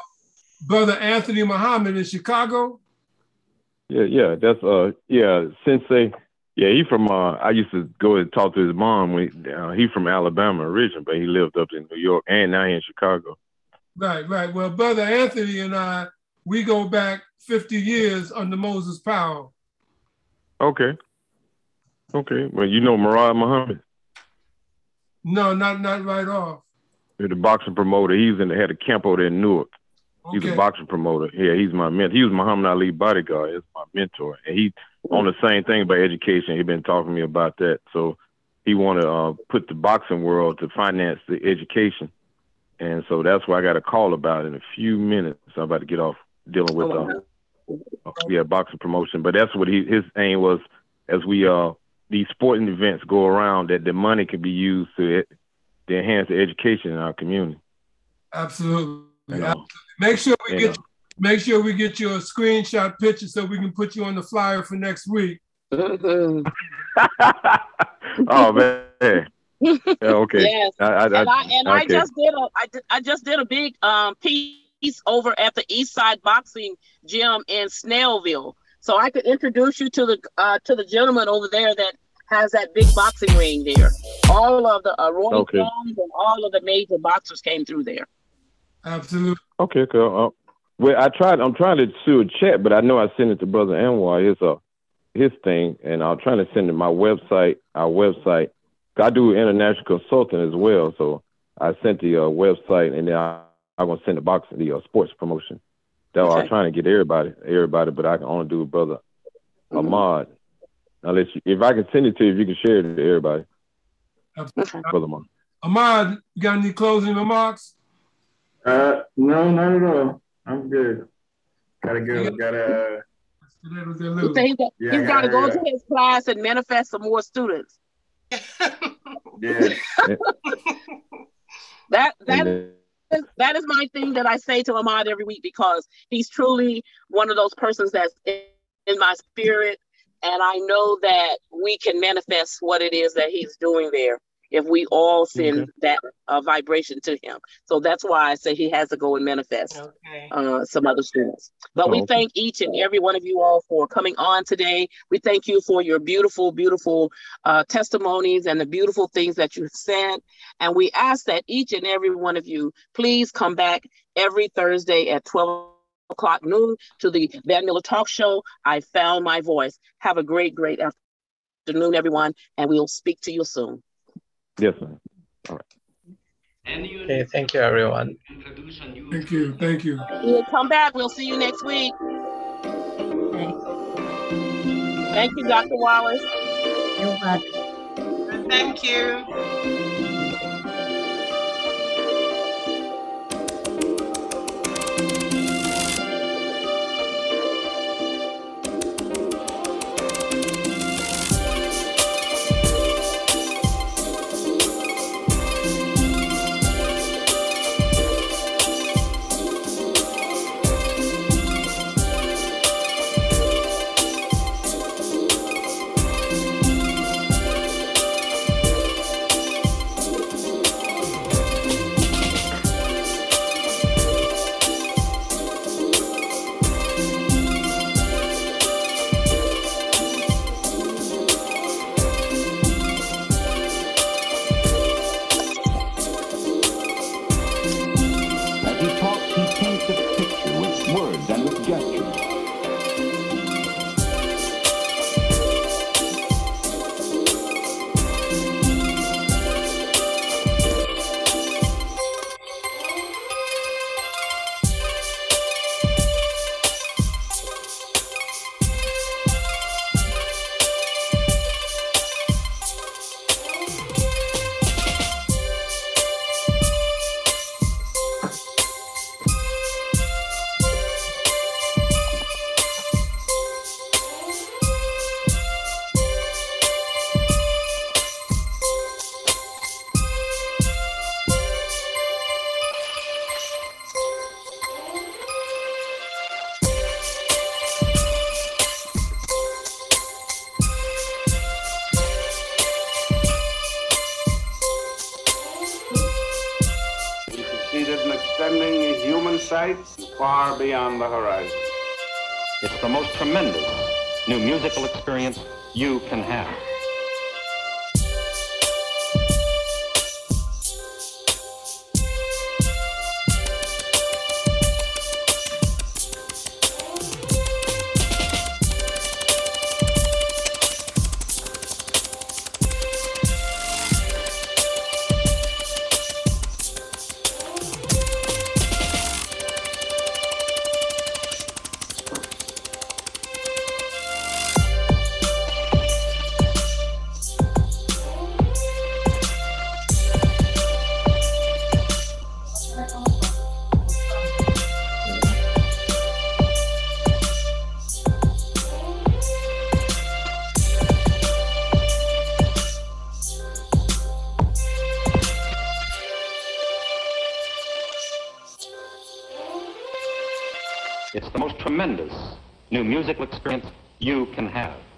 brother Anthony Muhammad in Chicago. Yeah, yeah, that's uh, yeah, Sensei. Yeah, he from. Uh, I used to go and talk to his mom. When uh, he from Alabama originally, but he lived up in New York and now he in Chicago. Right, right. Well, brother Anthony and I, we go back fifty years under Moses Powell. Okay. Okay. Well, you know Murad Muhammad. No, not not right off. The boxing promoter. He's in the had a camp over there in Newark. He's a boxing promoter. Yeah, he's my mentor. He was Muhammad Ali bodyguard. He's my mentor, and he on the same thing about education. He's been talking to me about that. So he want to uh, put the boxing world to finance the education, and so that's why I got a call about it in a few minutes. I'm about to get off dealing with uh, yeah boxing promotion, but that's what he his aim was as we uh these sporting events go around that the money can be used to to enhance the education in our community. Absolutely. You know. Absolutely. Make sure we get know. Make sure we get you a screenshot picture so we can put you on the flyer for next week. oh man. Yeah, okay. Yes. I, I, and I and I just did a I, did- I just did a big um piece over at the East Side Boxing Gym in Snellville, so I could introduce you to the uh to the gentleman over there that has that big boxing ring there. All of the uh, Roy Okay. Jones and all of the major boxers came through there. Absolutely. Okay, cool. Well, I tried. I'm trying to do a chat, but I know I sent it to Brother Anwar. His uh, his thing, and I'm trying to send it my website. Our website. I do international consulting as well, so I sent the uh, website, and then I, I'm gonna send the boxing, the uh, sports promotion. That I'm Okay. trying to get everybody, everybody, but I can only do it, Brother Ahmad. Unless you, if I can send it to you, if you can share it to everybody, Brother Ahmad. Ahmad, you got any closing remarks? Uh, no, not at all. I'm good. Gotta go. Gotta. He said he's got, Yeah, he's got to go yeah. to his class and manifest some more students. Yeah. That that is, that is my thing that I say to Ahmad every week because he's truly one of those persons that's in, in my spirit, and I know that we can manifest what it is that he's doing there if we all send Okay. that uh, vibration to him. So that's why I say he has to go and manifest uh, some other students. But we Oh, okay. thank each and every one of you all for coming on today. We thank you for your beautiful, beautiful uh, testimonies and the beautiful things that you've said. And we ask that each and every one of you please come back every Thursday at 12 o'clock noon to the Van Miller Talk Show. I found my voice. Have a great, great afternoon, everyone, and we'll speak to you soon. Yes, sir. Okay, thank you, everyone. Thank you. Thank you. We'll come back. We'll see you next week. Thank you, Dr. Wallace. You're welcome. Thank you. Beyond the horizon. It's the most tremendous new musical experience you can have. Musical experience you can have.